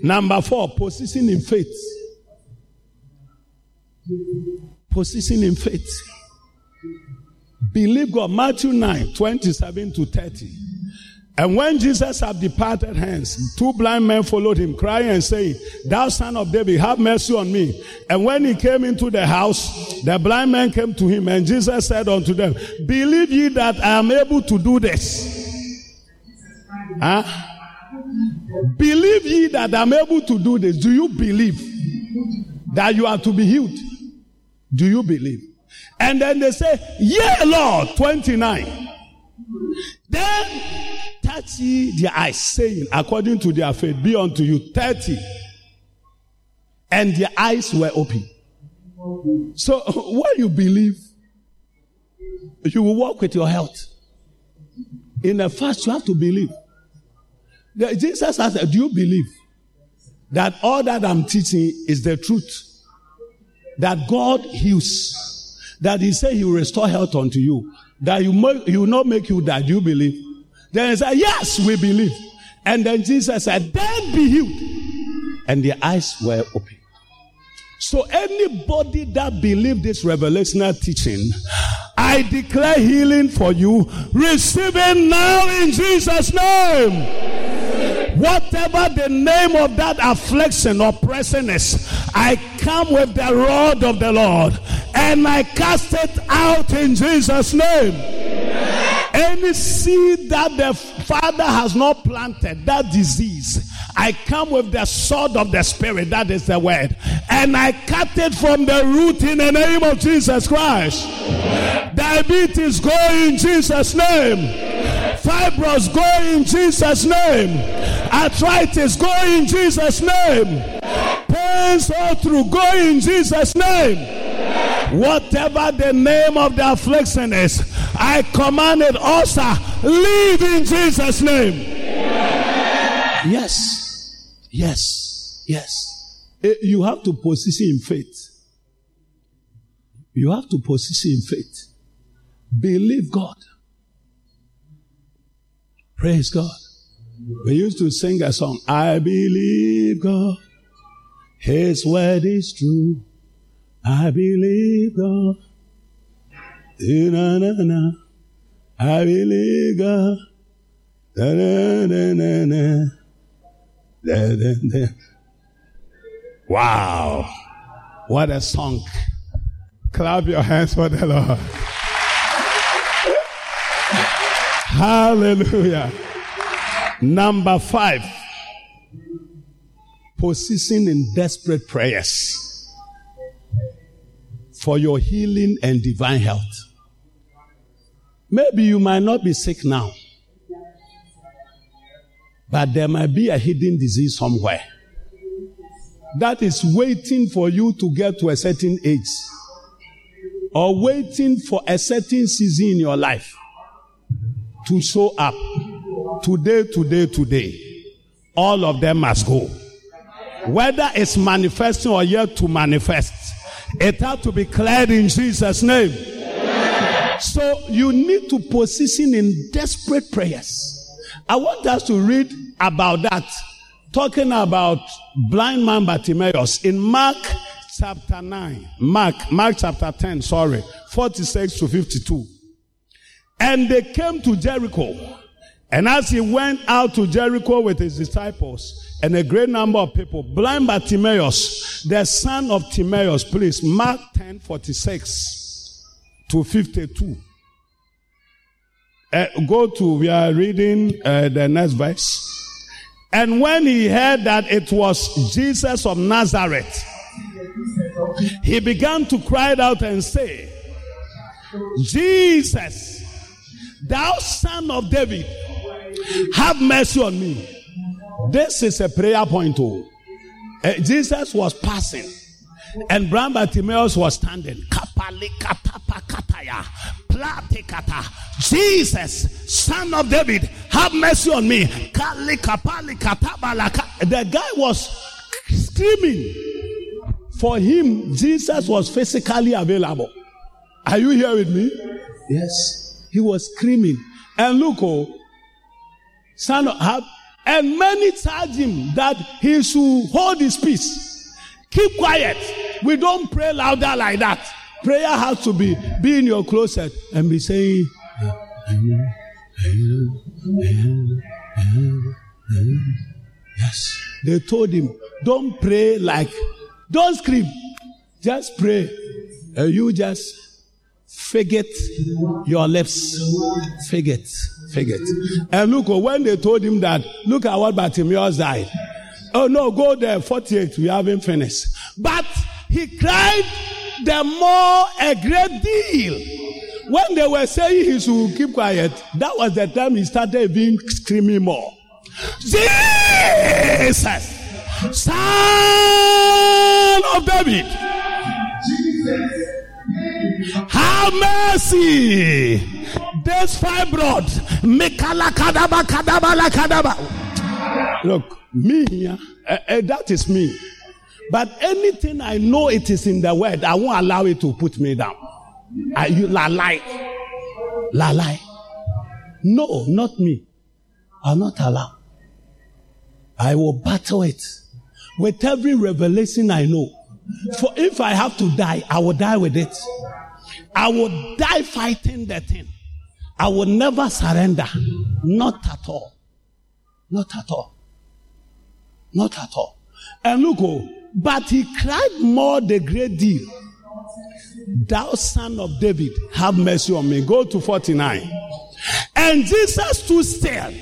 Number four, position in faith. Position in faith. Believe God. Matthew 9, 27 to 30. And when Jesus had departed hence, two blind men followed him, crying and saying, Thou son of David, have mercy on me. And when he came into the house, the blind men came to him, and Jesus said unto them, Believe ye that I am able to do this? Huh? Believe ye that I'm able to do this. Do you believe that you are to be healed? Do you believe? And then they say, Yea, Lord, 29. Then touch ye their eyes, saying, according to their faith, be unto you 30. And their eyes were open. So when you believe, you will walk with your health. In the fast, you have to believe. Jesus asked, Do you believe that all that I'm teaching is the truth? That God heals. That He said He will restore health unto you. That you he will not make you die. Do you believe? Then he said, Yes, we believe. And then Jesus said, Then be healed. And their eyes were open. So anybody that believe this revelational teaching, I declare healing for you. Receive it now in Jesus' name. Whatever the name of that affliction or oppression is, I come with the rod of the Lord and I cast it out in Jesus' name. Any seed that the Father has not planted, that disease, I come with the sword of the Spirit, that is the word, and I cut it from the root in the name of Jesus Christ. Diabetes go in Jesus' name. Fibros go in Jesus' name. Arthritis go in Jesus' name. Pains all through go in Jesus' name. Whatever the name of the affliction is, I command it also leave in Jesus' name. Yes. Yes. Yes. Eh, you have to position in faith. You have to position in faith. Believe God. Praise God. We used to sing a song, I believe God, His word is true. I believe God. Na, na, na. I believe God. Da, da, da, da, da. Da, da, da. Wow. What a song. Clap your hands for the Lord. Hallelujah. Number five, position in desperate prayers. For your healing and divine health. Maybe you might not be sick now, but there might be a hidden disease somewhere. That is waiting for you to get to a certain age. Or waiting for a certain season in your life to show up. Today, today, today. All of them must go. Whether it's manifesting or yet to manifest, it has to be cleared in Jesus' name. So you need to position in desperate prayers. I want us to read about that, talking about blind man Bartimaeus in Mark chapter 9. Mark, Mark chapter 10, sorry, 46 to 52. And they came to Jericho. And as he went out to Jericho with his disciples and a great number of people, blind Bartimaeus, the son of Timaeus, please, Mark 10 46 to 52. Uh, go to, we are reading uh, the next verse. And when he heard that it was Jesus of Nazareth, he began to cry out and say, Jesus, thou son of David, have mercy on me. This is a prayer point. Oh. Uh, Jesus was passing, and Bram Bartimaeus was standing. Jesus, son of David, have mercy on me. The guy was screaming. For him, Jesus was physically available. Are you here with me? Yes. He was screaming. And look, oh, son of, and many charged him that he should hold his peace. Keep quiet. We don't pray louder like that. Prayer has to be be in your closet and be saying, Yes. They told him, don't pray like, don't scream. Just pray. And you just forget your lips. Forget. Forget. And look, oh, when they told him that, look at what Bartimaeus died. Oh no, go there, 48, we haven't finished. But he cried the more a great deal. When they were saying he should keep quiet, that was the time he started being screaming more. Jesus, son of David, have mercy. This fibroid. Look, me uh, uh, that is me. But anything I know it is in the word, I won't allow it to put me down. Are you la lie? La lie? No, not me. I'll not allow. I will battle it with every revelation I know. For if I have to die, I will die with it. I will die fighting the thing. I will never surrender. Not at all. Not at all. Not at all. And look, oh, but he cried more the great deal. Thou son of David, have mercy on me. Go to 49. And Jesus stood still.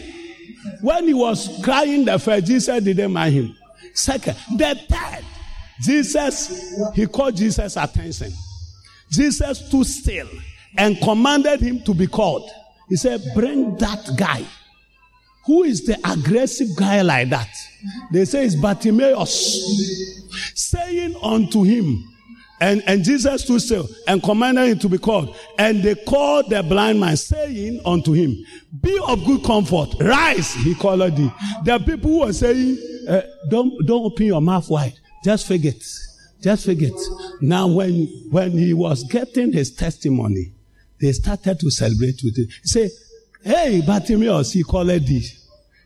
When he was crying the first, Jesus didn't mind him. Second, the third, Jesus, he called Jesus' attention. Jesus stood still and commanded him to be called. He said, Bring that guy. Who is the aggressive guy like that? They say it's Bartimaeus. Saying unto him, and, and Jesus stood still and commanded him to be called. And they called the blind man, saying unto him, Be of good comfort, rise, he called thee. The people who are saying, uh, don't, don't open your mouth wide, just forget. Just forget. Now, when, when he was getting his testimony, they started to celebrate with him. He said, Hey, Bartimaeus, he called it thee.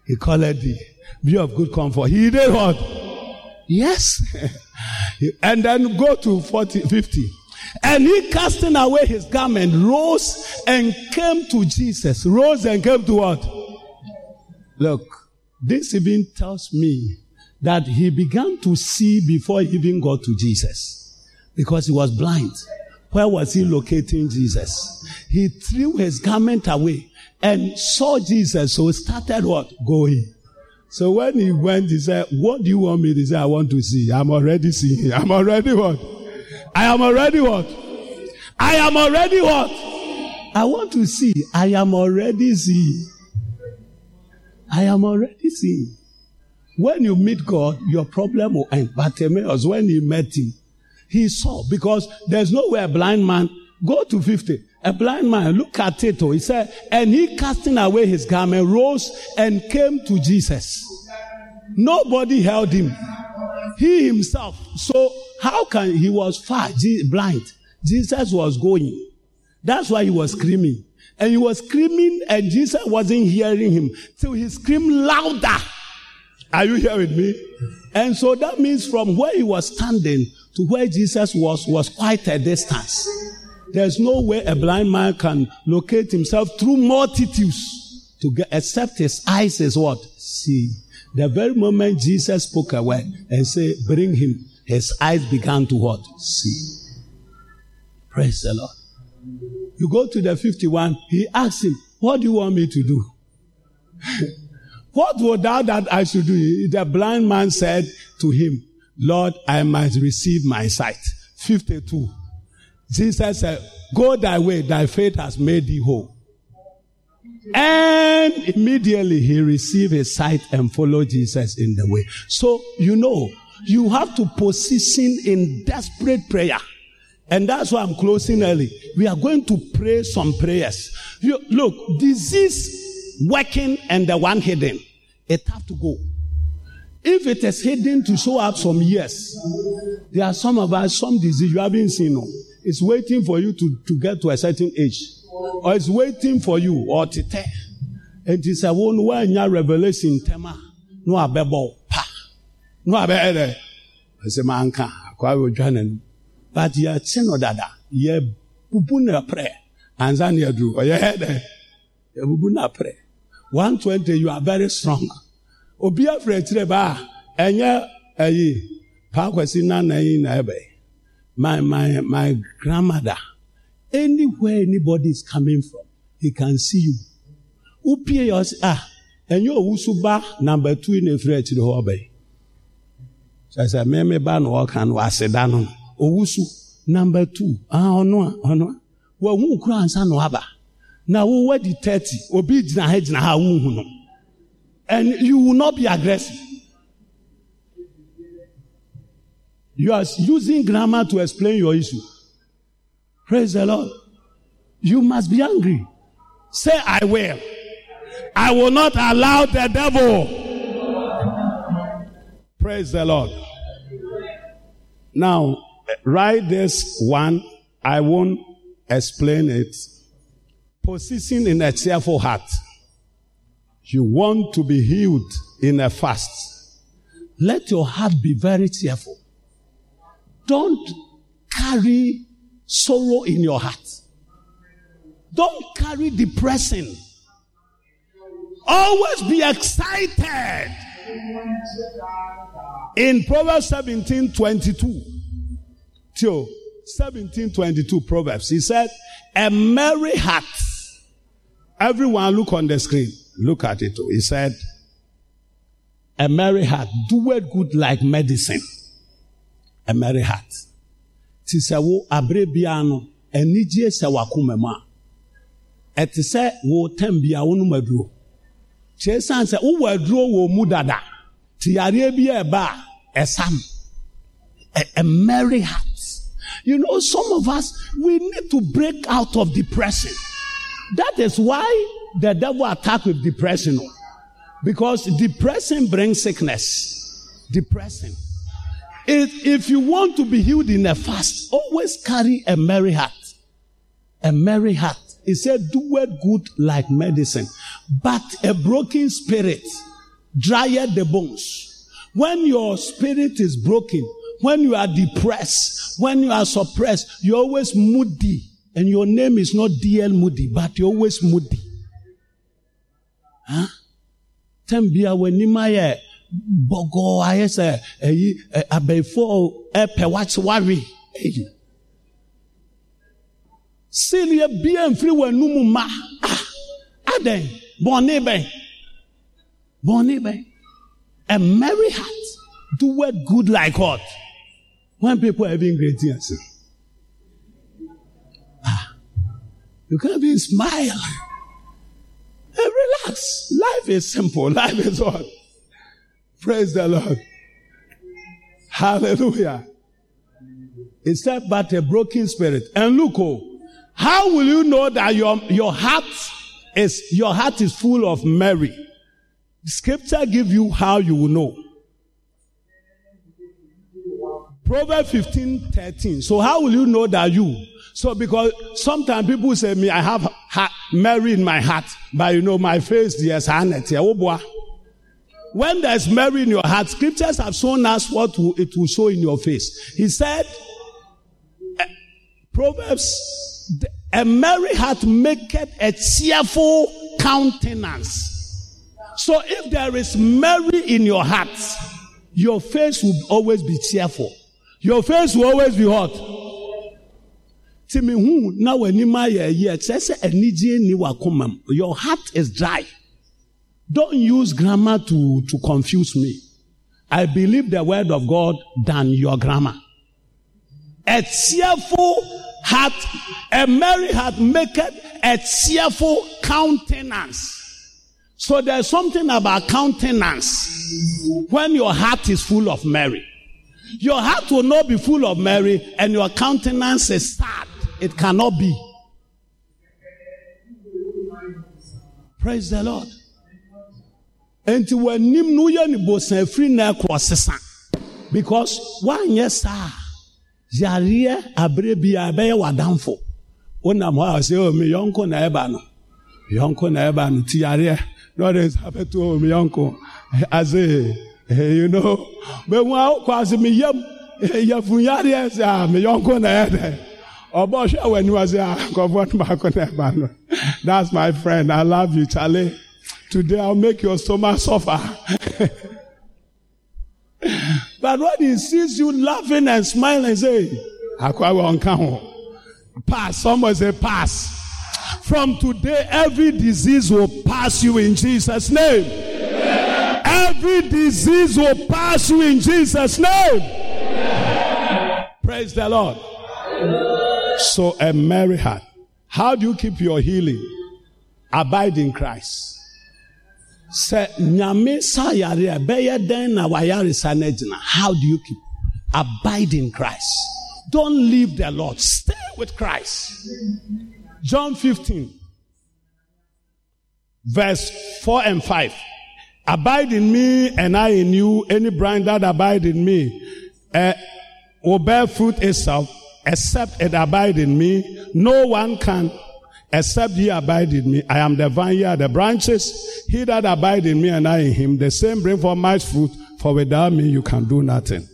He called it thee. Be of good comfort. He did what? Yes. and then go to 40, 50. And he casting away his garment rose and came to Jesus. Rose and came to what? Look, this even tells me that he began to see before he even got to Jesus because he was blind. Where was he locating Jesus? He threw his garment away and saw Jesus, so started what? Going. So when he went, he said, What do you want me to say? I want to see. I'm already seeing. I'm already what? I am already what? I am already what? I want to see. I am already seeing. I am already seeing. When you meet God, your problem will end. But Bartimaeus, when he met him, he saw because there's nowhere a blind man go to 50. A blind man, look at it. Oh, he said, and he casting away his garment rose and came to Jesus. Nobody held him. He himself. So how can he was far blind? Jesus was going. That's why he was screaming. And he was screaming and Jesus wasn't hearing him. So he screamed louder. Are you here with me? And so that means from where he was standing to where Jesus was, was quite a distance. There's no way a blind man can locate himself through multitudes to get, except his eyes is what? See. The very moment Jesus spoke a word and said, bring him, his eyes began to what? See. Praise the Lord. You go to the 51, he asks him, what do you want me to do? what would thou that I should do? The blind man said to him, Lord, I must receive my sight. 52. Jesus said, Go thy way, thy faith has made thee whole. And immediately he received his sight and followed Jesus in the way. So, you know, you have to position in desperate prayer. And that's why I'm closing early. We are going to pray some prayers. You, look, disease working and the one hidden, it have to go. If it is hidden to show up some years, there are some of us, some disease you haven't seen. No. It's waiting for you to, to get to a certain age. Or it's waiting for you, or to tell. And it's a one when you revelation tema. No abebo pa. No abede. I say. Kwa wajana. But chino dada. Ye bubu na prayer. Anza ni adu. Or ye head. Eh? Bubu na prayer. 120, you are very strong. obi afiri akyire ba a ɛnyɛ ɛyi paakwasi nana yi na ɛbɛ my my my grandmother anywhere anybody is coming from he can see you. Upie yɛ ah ɛnyɛ owusu ba number two na efiri akyire hɔ ɔbɛ sɛsɛ mɛmɛ ba na ɔka no aseda no. Owusu number two ah ɔno a ɔno a. Wɔn kura ansa na ɔaba na wo wadi thirty obi gyina ha gyina ha a no and you will not be aggressive. You are using grammar to explain your issue. Praise the Lord. You must be angry. Say, I will. I will not allow the devil. Praise the Lord. Now, write this one. I won't explain it. Position in a cheerful heart. You want to be healed in a fast. Let your heart be very cheerful. Don't carry sorrow in your heart. Don't carry depression. Always be excited. In Proverbs 17 22, till 17 22 Proverbs, he said, A merry heart. Everyone look on the screen. Look at it. He said, A merry heart doeth good like medicine. A merry heart. Ti sɛ wo abere bia no, anigye sɛ wakoma mu a, ɛte sɛ wo tam bia wo nom san a ɛba a merry heart. You know, some of us, we need to break out of depression. That is why the devil attack with depression because depression brings sickness. Depression. If, if you want to be healed in a fast, always carry a merry heart. A merry heart. He said, do it good like medicine, but a broken spirit drieth the bones. When your spirit is broken, when you are depressed, when you are suppressed, you're always moody. And your name is not DL Moody, but you're always moody. tam bia w'anim ayɛ bɔgɔɔ ayɛ sɛ ɛyi abɛɛfo ɛpɛ wakye wawe ɛyi Celia bia mfiri w'anum ma. Ah, adɛn, bɔne bɛn. Bɔne bɛn. A merry heart doeth good like what? When people are having great things. Ah, you can't be smile. And relax. Life is simple. Life is what? Praise the Lord. Hallelujah. It's not but a broken spirit. And look, oh, how will you know that your, your heart is, your heart is full of merry? Scripture give you how you will know. Proverbs 15, 13. So how will you know that you? So because sometimes people say me, I have heart, merry in my heart, but you know my face, yes, when there's merry in your heart, scriptures have shown us what it will show in your face. He said, eh, Proverbs, a merry heart maketh a cheerful countenance. So if there is merry in your heart, your face will always be cheerful. Your face will always be hot. Your heart is dry. Don't use grammar to, to confuse me. I believe the word of God than your grammar. A cheerful heart, a merry heart maketh a cheerful countenance. So there's something about countenance when your heart is full of merry. Your heart will not be full of merry and your countenance is sad. It cannot be. Praise the Lord. nti w'anim no woyɛ ne bosan afiri na ɛkɔ sesa because woanyɛ saa yareɛ abere bi a ɛbɛyɛ w'adamfo wonam hɔ a sɛ o me yɔnko na ɛba no yɔnko na ɛba no ti yareɛ na ɔde nsa bɛto o ase you know bɛhu a wokɔ ase me yam yɛfu yareɛ sɛ a me yɔnko na baako na ɛba that's my friend i love you charlie. Today I'll make your stomach suffer. but when he sees you laughing and smiling, say, Pass. Someone say, Pass. From today, every disease will pass you in Jesus' name. Every disease will pass you in Jesus' name. Praise the Lord. So, a merry heart. How do you keep your healing? Abide in Christ. sɛ nyame sa yare a bɛyɛ dɛn na how do you keep? Abide in christ. Don't leave the lord. Stay with christ. John 15 verse 4 and 5 abide in me and i in you. Any branch that abide in me uh, will bear fruit itself except it abide in me no one can Except ye abide in me, I am the vine, ye are the branches. He that abide in me and I in him, the same bring forth much fruit, for without me you can do nothing.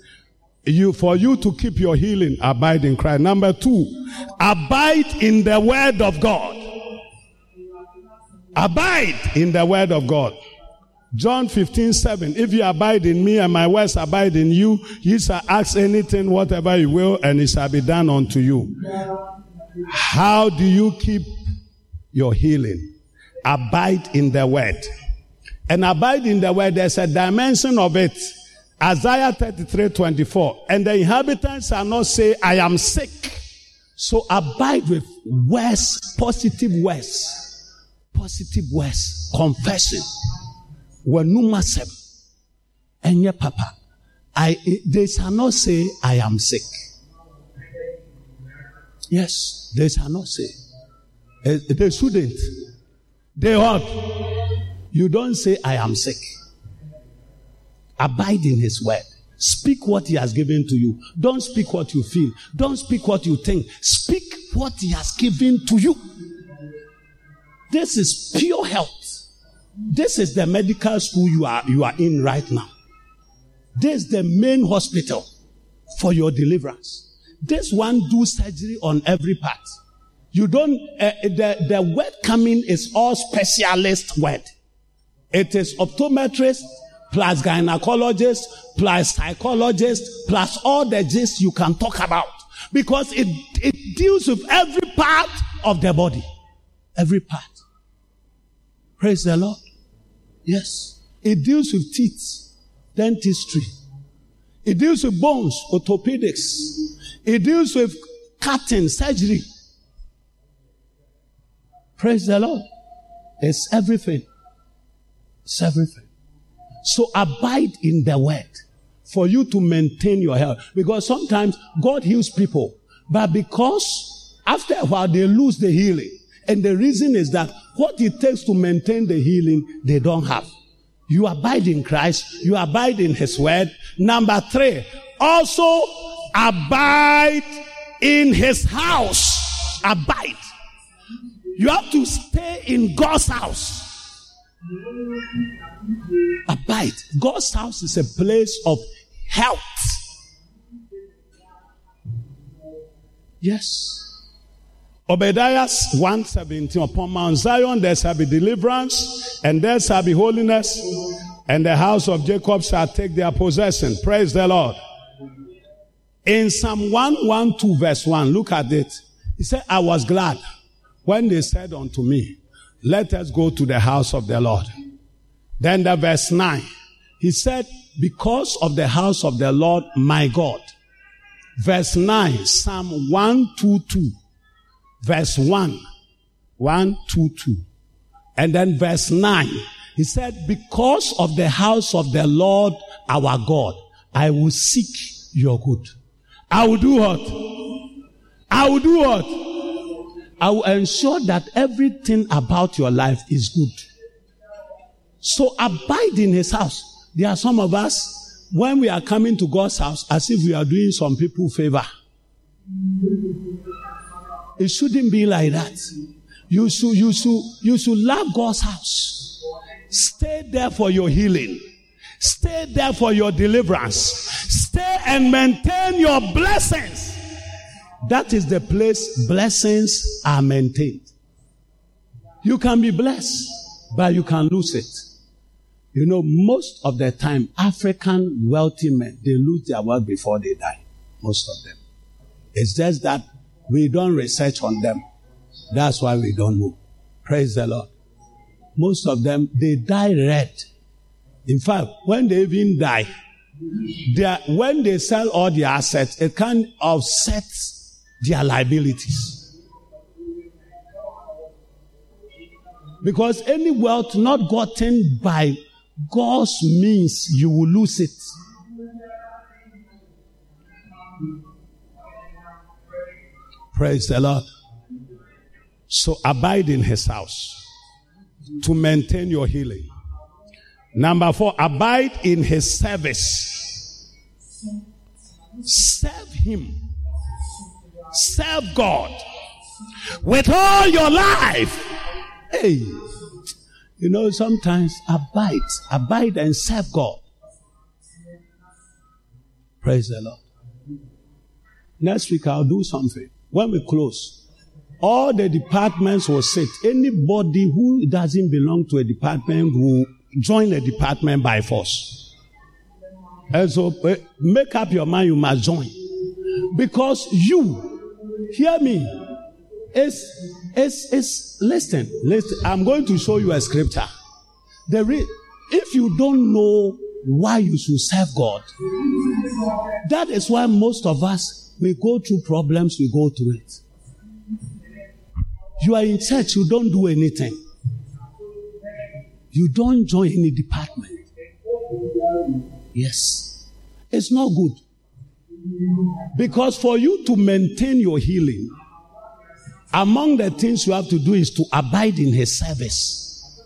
You, for you to keep your healing, abide in Christ. Number two, abide in the word of God. Abide in the word of God. John 15, 7. If you abide in me and my words abide in you, ye shall ask anything, whatever you will, and it shall be done unto you. How do you keep your healing. Abide in the word. And abide in the word, there's a dimension of it. Isaiah 33 24. And the inhabitants shall not say, I am sick. So abide with words, positive words, positive words, confession. Wanumasem. And your papa. I, they shall not say, I am sick. Yes, they shall not say. Eh, they shouldn't. They what? You don't say, I am sick. Abide in His word. Speak what He has given to you. Don't speak what you feel. Don't speak what you think. Speak what He has given to you. This is pure health. This is the medical school you are, you are in right now. This is the main hospital for your deliverance. This one do surgery on every part. You don't, uh, the, the word coming is all specialist word. It is optometrist plus gynecologist plus psychologist plus all the gist you can talk about because it, it deals with every part of the body. Every part. Praise the Lord. Yes. It deals with teeth, dentistry. It deals with bones, orthopedics. It deals with cutting, surgery. Praise the Lord. It's everything. It's everything. So abide in the word for you to maintain your health. Because sometimes God heals people, but because after a while they lose the healing. And the reason is that what it takes to maintain the healing, they don't have. You abide in Christ, you abide in His word. Number three, also abide in His house. Abide. You have to stay in God's house. Abide. God's house is a place of health. Yes. Obadiah 117 upon Mount Zion there shall be deliverance and there shall be holiness and the house of Jacob shall take their possession. Praise the Lord. In Psalm 112 verse 1, look at it. He said, I was glad when they said unto me, let us go to the house of the Lord. Then the verse 9, he said, because of the house of the Lord my God. Verse 9, Psalm 122, verse 1, 122. And then verse 9, he said, because of the house of the Lord our God, I will seek your good. I will do what? I will do what? I will ensure that everything about your life is good. So abide in his house. There are some of us, when we are coming to God's house, as if we are doing some people favor. It shouldn't be like that. You should, you should, you should love God's house. Stay there for your healing. Stay there for your deliverance. Stay and maintain your blessings. That is the place blessings are maintained. You can be blessed, but you can lose it. You know, most of the time, African wealthy men, they lose their wealth before they die. Most of them. It's just that we don't research on them. That's why we don't know. Praise the Lord. Most of them, they die red. In fact, when they even die, they are, when they sell all their assets, it can offset their liabilities. Because any wealth not gotten by God's means, you will lose it. Praise the Lord. So abide in his house to maintain your healing. Number four, abide in his service. Serve him. Serve God with all your life. Hey, you know, sometimes abide, abide and serve God. Praise the Lord. Next week I'll do something. When we close, all the departments will sit. Anybody who doesn't belong to a department will join a department by force. And so eh, make up your mind, you must join. Because you, hear me, it's, it's, it's, listen, listen, I'm going to show you a scripture. The re- if you don't know why you should serve God, that is why most of us, we go through problems, we go through it. You are in church, you don't do anything. You don't join any department. Yes. It's not good. Because for you to maintain your healing, among the things you have to do is to abide in his service.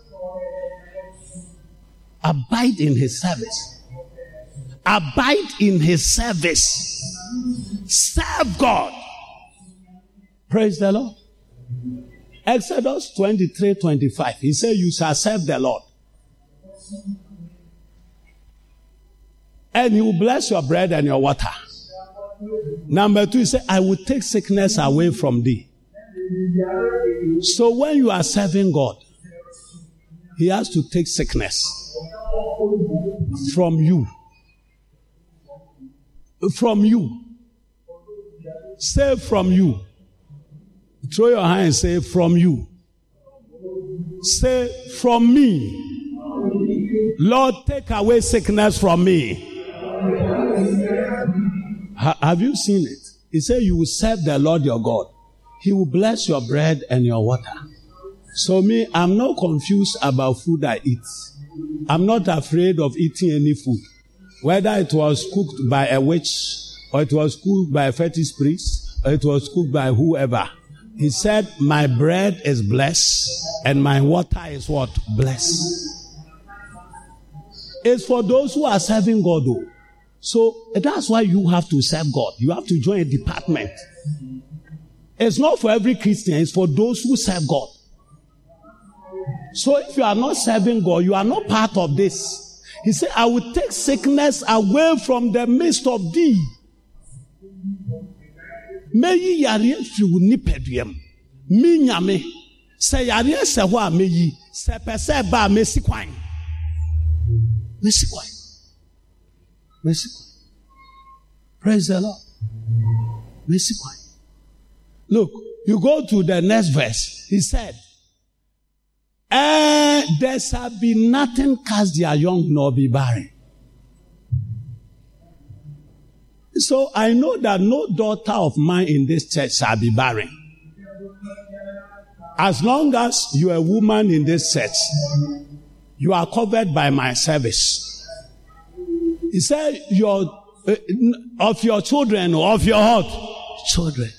Abide in his service. Abide in his service. Serve God. Praise the Lord. Exodus 23 25. He said, You shall serve the Lord. And he will bless your bread and your water. Number two, he said, I will take sickness away from thee. So when you are serving God, He has to take sickness from you. From you. Save from you. Throw your hand and say, From you. Say, From me. Lord, take away sickness from me. Ha- have you seen it? He said, You will serve the Lord your God. He will bless your bread and your water. So, me, I'm not confused about food I eat. I'm not afraid of eating any food, whether it was cooked by a witch, or it was cooked by a fetish priest, or it was cooked by whoever. He said, My bread is blessed, and my water is what? Blessed. It's for those who are serving God, though. So that's why you have to serve God. You have to join a department. It's not for every Christian, it's for those who serve God. So if you are not serving God, you are not part of this. He said, I will take sickness away from the midst of thee. Meyi yareɛ firi wo nipadua mu. Me nyame. Sɛ yareɛ sɛ hɔ a meyi. Sɛ pɛ sɛ ɛba a mesi kwan. Kwan. Kwan. Praise the Lord. Mesi kwan. Look, you go to the next verse. He said, eh, There shall be nothing cast their young nor be barren. So I know that no daughter of mine in this church shall be barren. As long as you are a woman in this church, you are covered by my service. He said, your, uh, of your children or of your heart, children.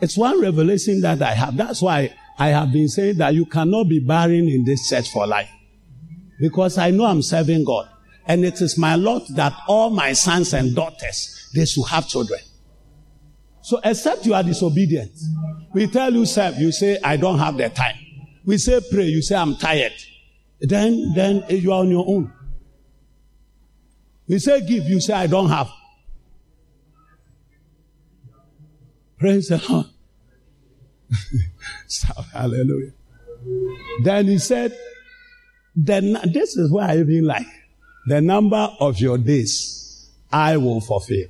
It's one revelation that I have. That's why I have been saying that you cannot be barren in this church for life. Because I know I'm serving God. And it is my lot that all my sons and daughters, they should have children. So except you are disobedient, we tell you serve, you say, I don't have the time. We say pray, you say, I'm tired. Then, then you are on your own. We say give, you say, I don't have. Praise the Lord. hallelujah. Then he said, then this is what I even like. The number of your days I will fulfill.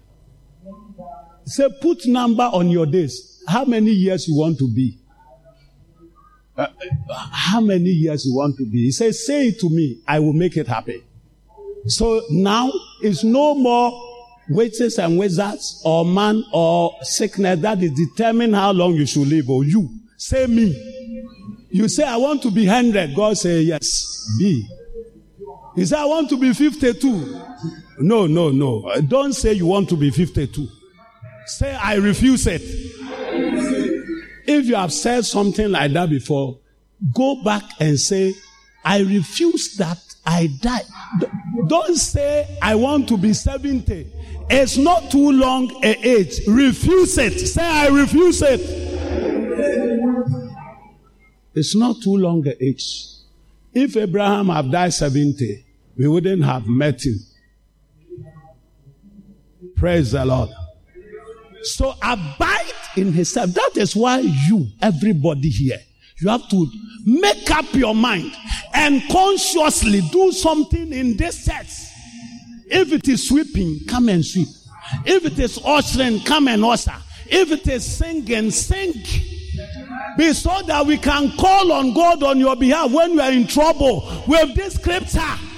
Say, put number on your days. How many years you want to be? Uh, how many years you want to be? He says, say it to me. I will make it happen. So now it's no more witches and wizards or man or sickness that is determine how long you should live or you. Say me. You say, I want to be 100. God say, yes, be. He said, I want to be 52. No, no, no. Don't say you want to be 52. Say, I refuse it. If you have said something like that before, go back and say, I refuse that. I die. Don't say, I want to be 70. It's not too long a age. Refuse it. Say, I refuse it. It's not too long a age. If Abraham had died 70, we wouldn't have met him. Praise the Lord. So abide in his self. That is why you, everybody here, you have to make up your mind and consciously do something in this church. If it is sweeping, come and sweep. If it is ushering, come and usher. If it is singing, sing. Be so that we can call on God on your behalf when you are in trouble with this scripture.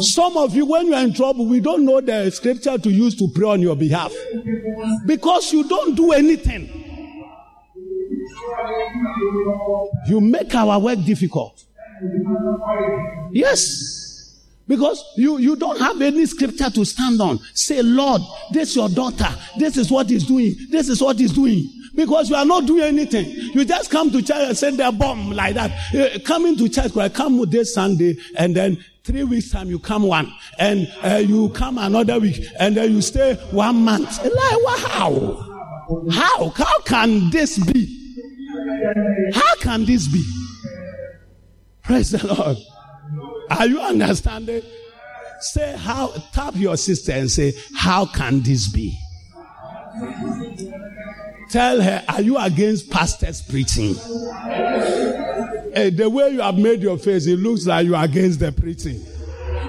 Some of you, when you are in trouble, we don't know the scripture to use to pray on your behalf because you don't do anything. You make our work difficult. Yes. Because you, you don't have any scripture to stand on. Say, Lord, this is your daughter. This is what he's doing. This is what he's doing. Because you are not doing anything. You just come to church and send a bomb like that. Uh, coming to church, I come with this Sunday and then three weeks time you come one and uh, you come another week and then you stay one month. Like, wow. How? How can this be? How can this be? Praise the Lord. Are you understanding? Say how, tap your sister and say, How can this be? Tell her, Are you against pastors preaching? Hey, the way you have made your face, it looks like you are against the preaching.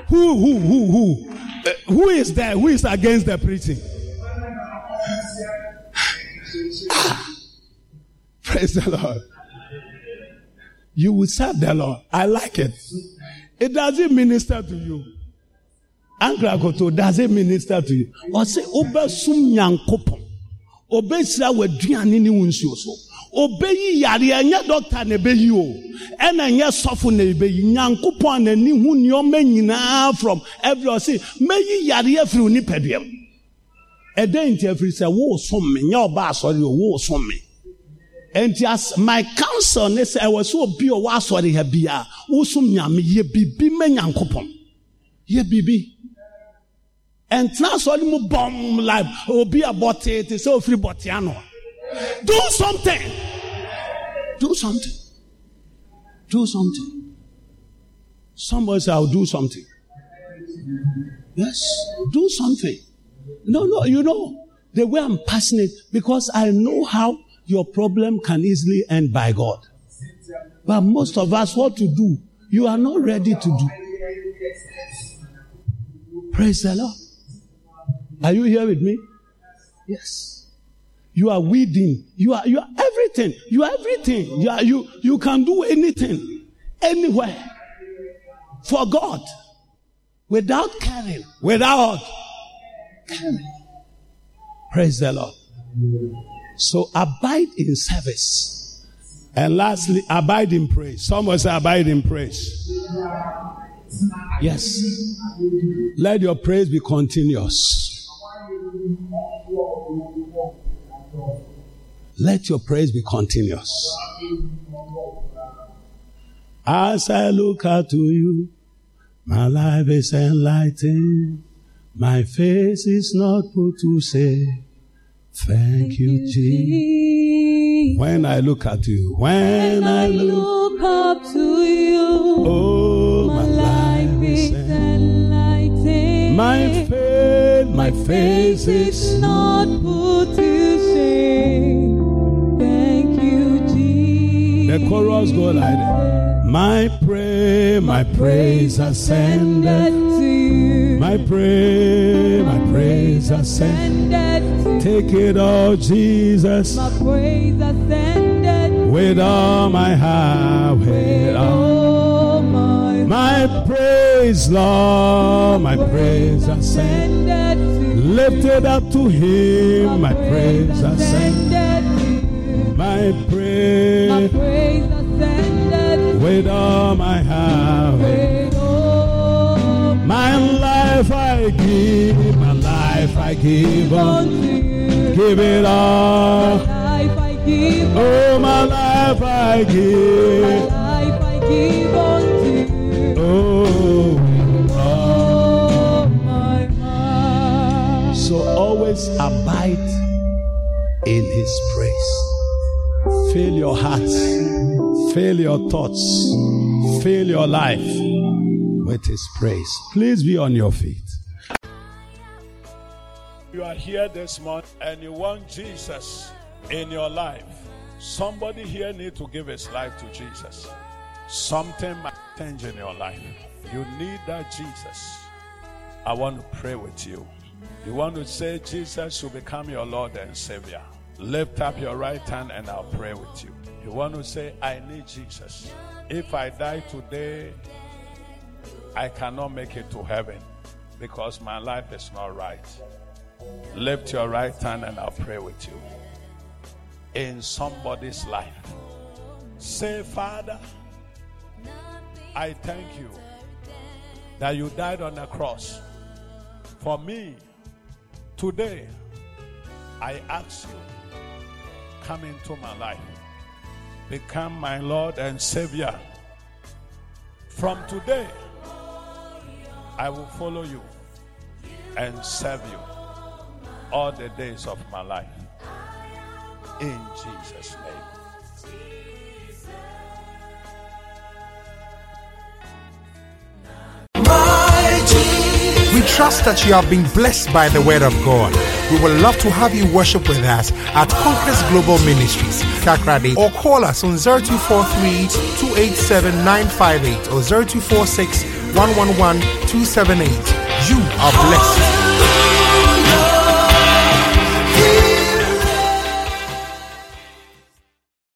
Who, who, who, who? Uh, who is there? Who is against the preaching? Praise the Lord. You will serve the Lord. I like it. It doesn't minister to you. Ankrakoto does it minister to you? Ɔsɛ obɛsum nyankopɔn. Obɛsira w'aduane ne wo nsuo so. Obɛyi yare ɛnyɛ dɔkta na ɛbɛyi o. Ɛna ɛnyɛ sɔfo na ɛbɛyi. Nyankopɔn a n'ani hu nneɛma nyinaa from every ɔsɛ mɛyi yare afiri wo nipadua mu. Ɛdɛn nti afiri sɛ wo som me nyɛ ɔba asɔre o wo som me. Nti as my counsel ne sɛ ɛwɔ sɛ obi a ɔwɔ asɔre ha bi a wosom nyame yɛ bibi mɛ nyankopɔn. Yɛ bibi ɛntena asɔre mu bɔm like obi abɔ tete sɛ ofiri bɔte ano do something. Do something. Do something. Somebody say i'll do something. Yes. Do something. No no you know the way i'm passionate because i know how your problem can easily end by god. But most of us what to do? You are not ready to do. Praise the lord. Are you here with me? Yes. You are weeding. You are you are everything. You are everything. You are you you can do anything, anywhere. For God. Without caring. Without caring. Praise the Lord. So abide in service. And lastly, abide in praise. Someone say abide in praise. Yes. Let your praise be continuous. Let your praise be continuous. As I look out to you, my life is enlightened. My face is not put to say, Thank you, Jesus. When I look at you, when, when I look, up to you, oh, my, my life is enlightened. My face, my face is not put to say, Thank you, Jesus. The chorus go like that. My prayer, my praise ascended to you. My prayer, my praise ascended. Take it all, Jesus. My praise ascended. With all my heart, with all my my praise, Lord, my praise ascended. Lifted up to Him, my praise ascended. My praise, my praise ascended. With all my heart, with all my life I give, my life I give unto you. Give it all. My life I give. Oh, my life I give. My life I give unto you. Oh, oh my heart. So always abide in His praise. Fill your heart, fill your thoughts, fill your life with His praise. Please be on your feet. You are here this month and you want Jesus in your life. Somebody here need to give his life to Jesus. Something might change in your life. You need that Jesus. I want to pray with you. You want to say Jesus will become your Lord and Savior. Lift up your right hand and I'll pray with you. You want to say, I need Jesus. If I die today, I cannot make it to heaven because my life is not right. Lift your right hand and I'll pray with you. In somebody's life, say, Father, I thank you that you died on the cross for me. Today, I ask you, come into my life, become my Lord and Savior. From today, I will follow you and serve you all the days of my life. In Jesus' name. We trust that you have been blessed by the word of God. We would love to have you worship with us at Conquest Global Ministries, Takoradi, or call us on 0243 287 958 or 0246 111 278. You are blessed.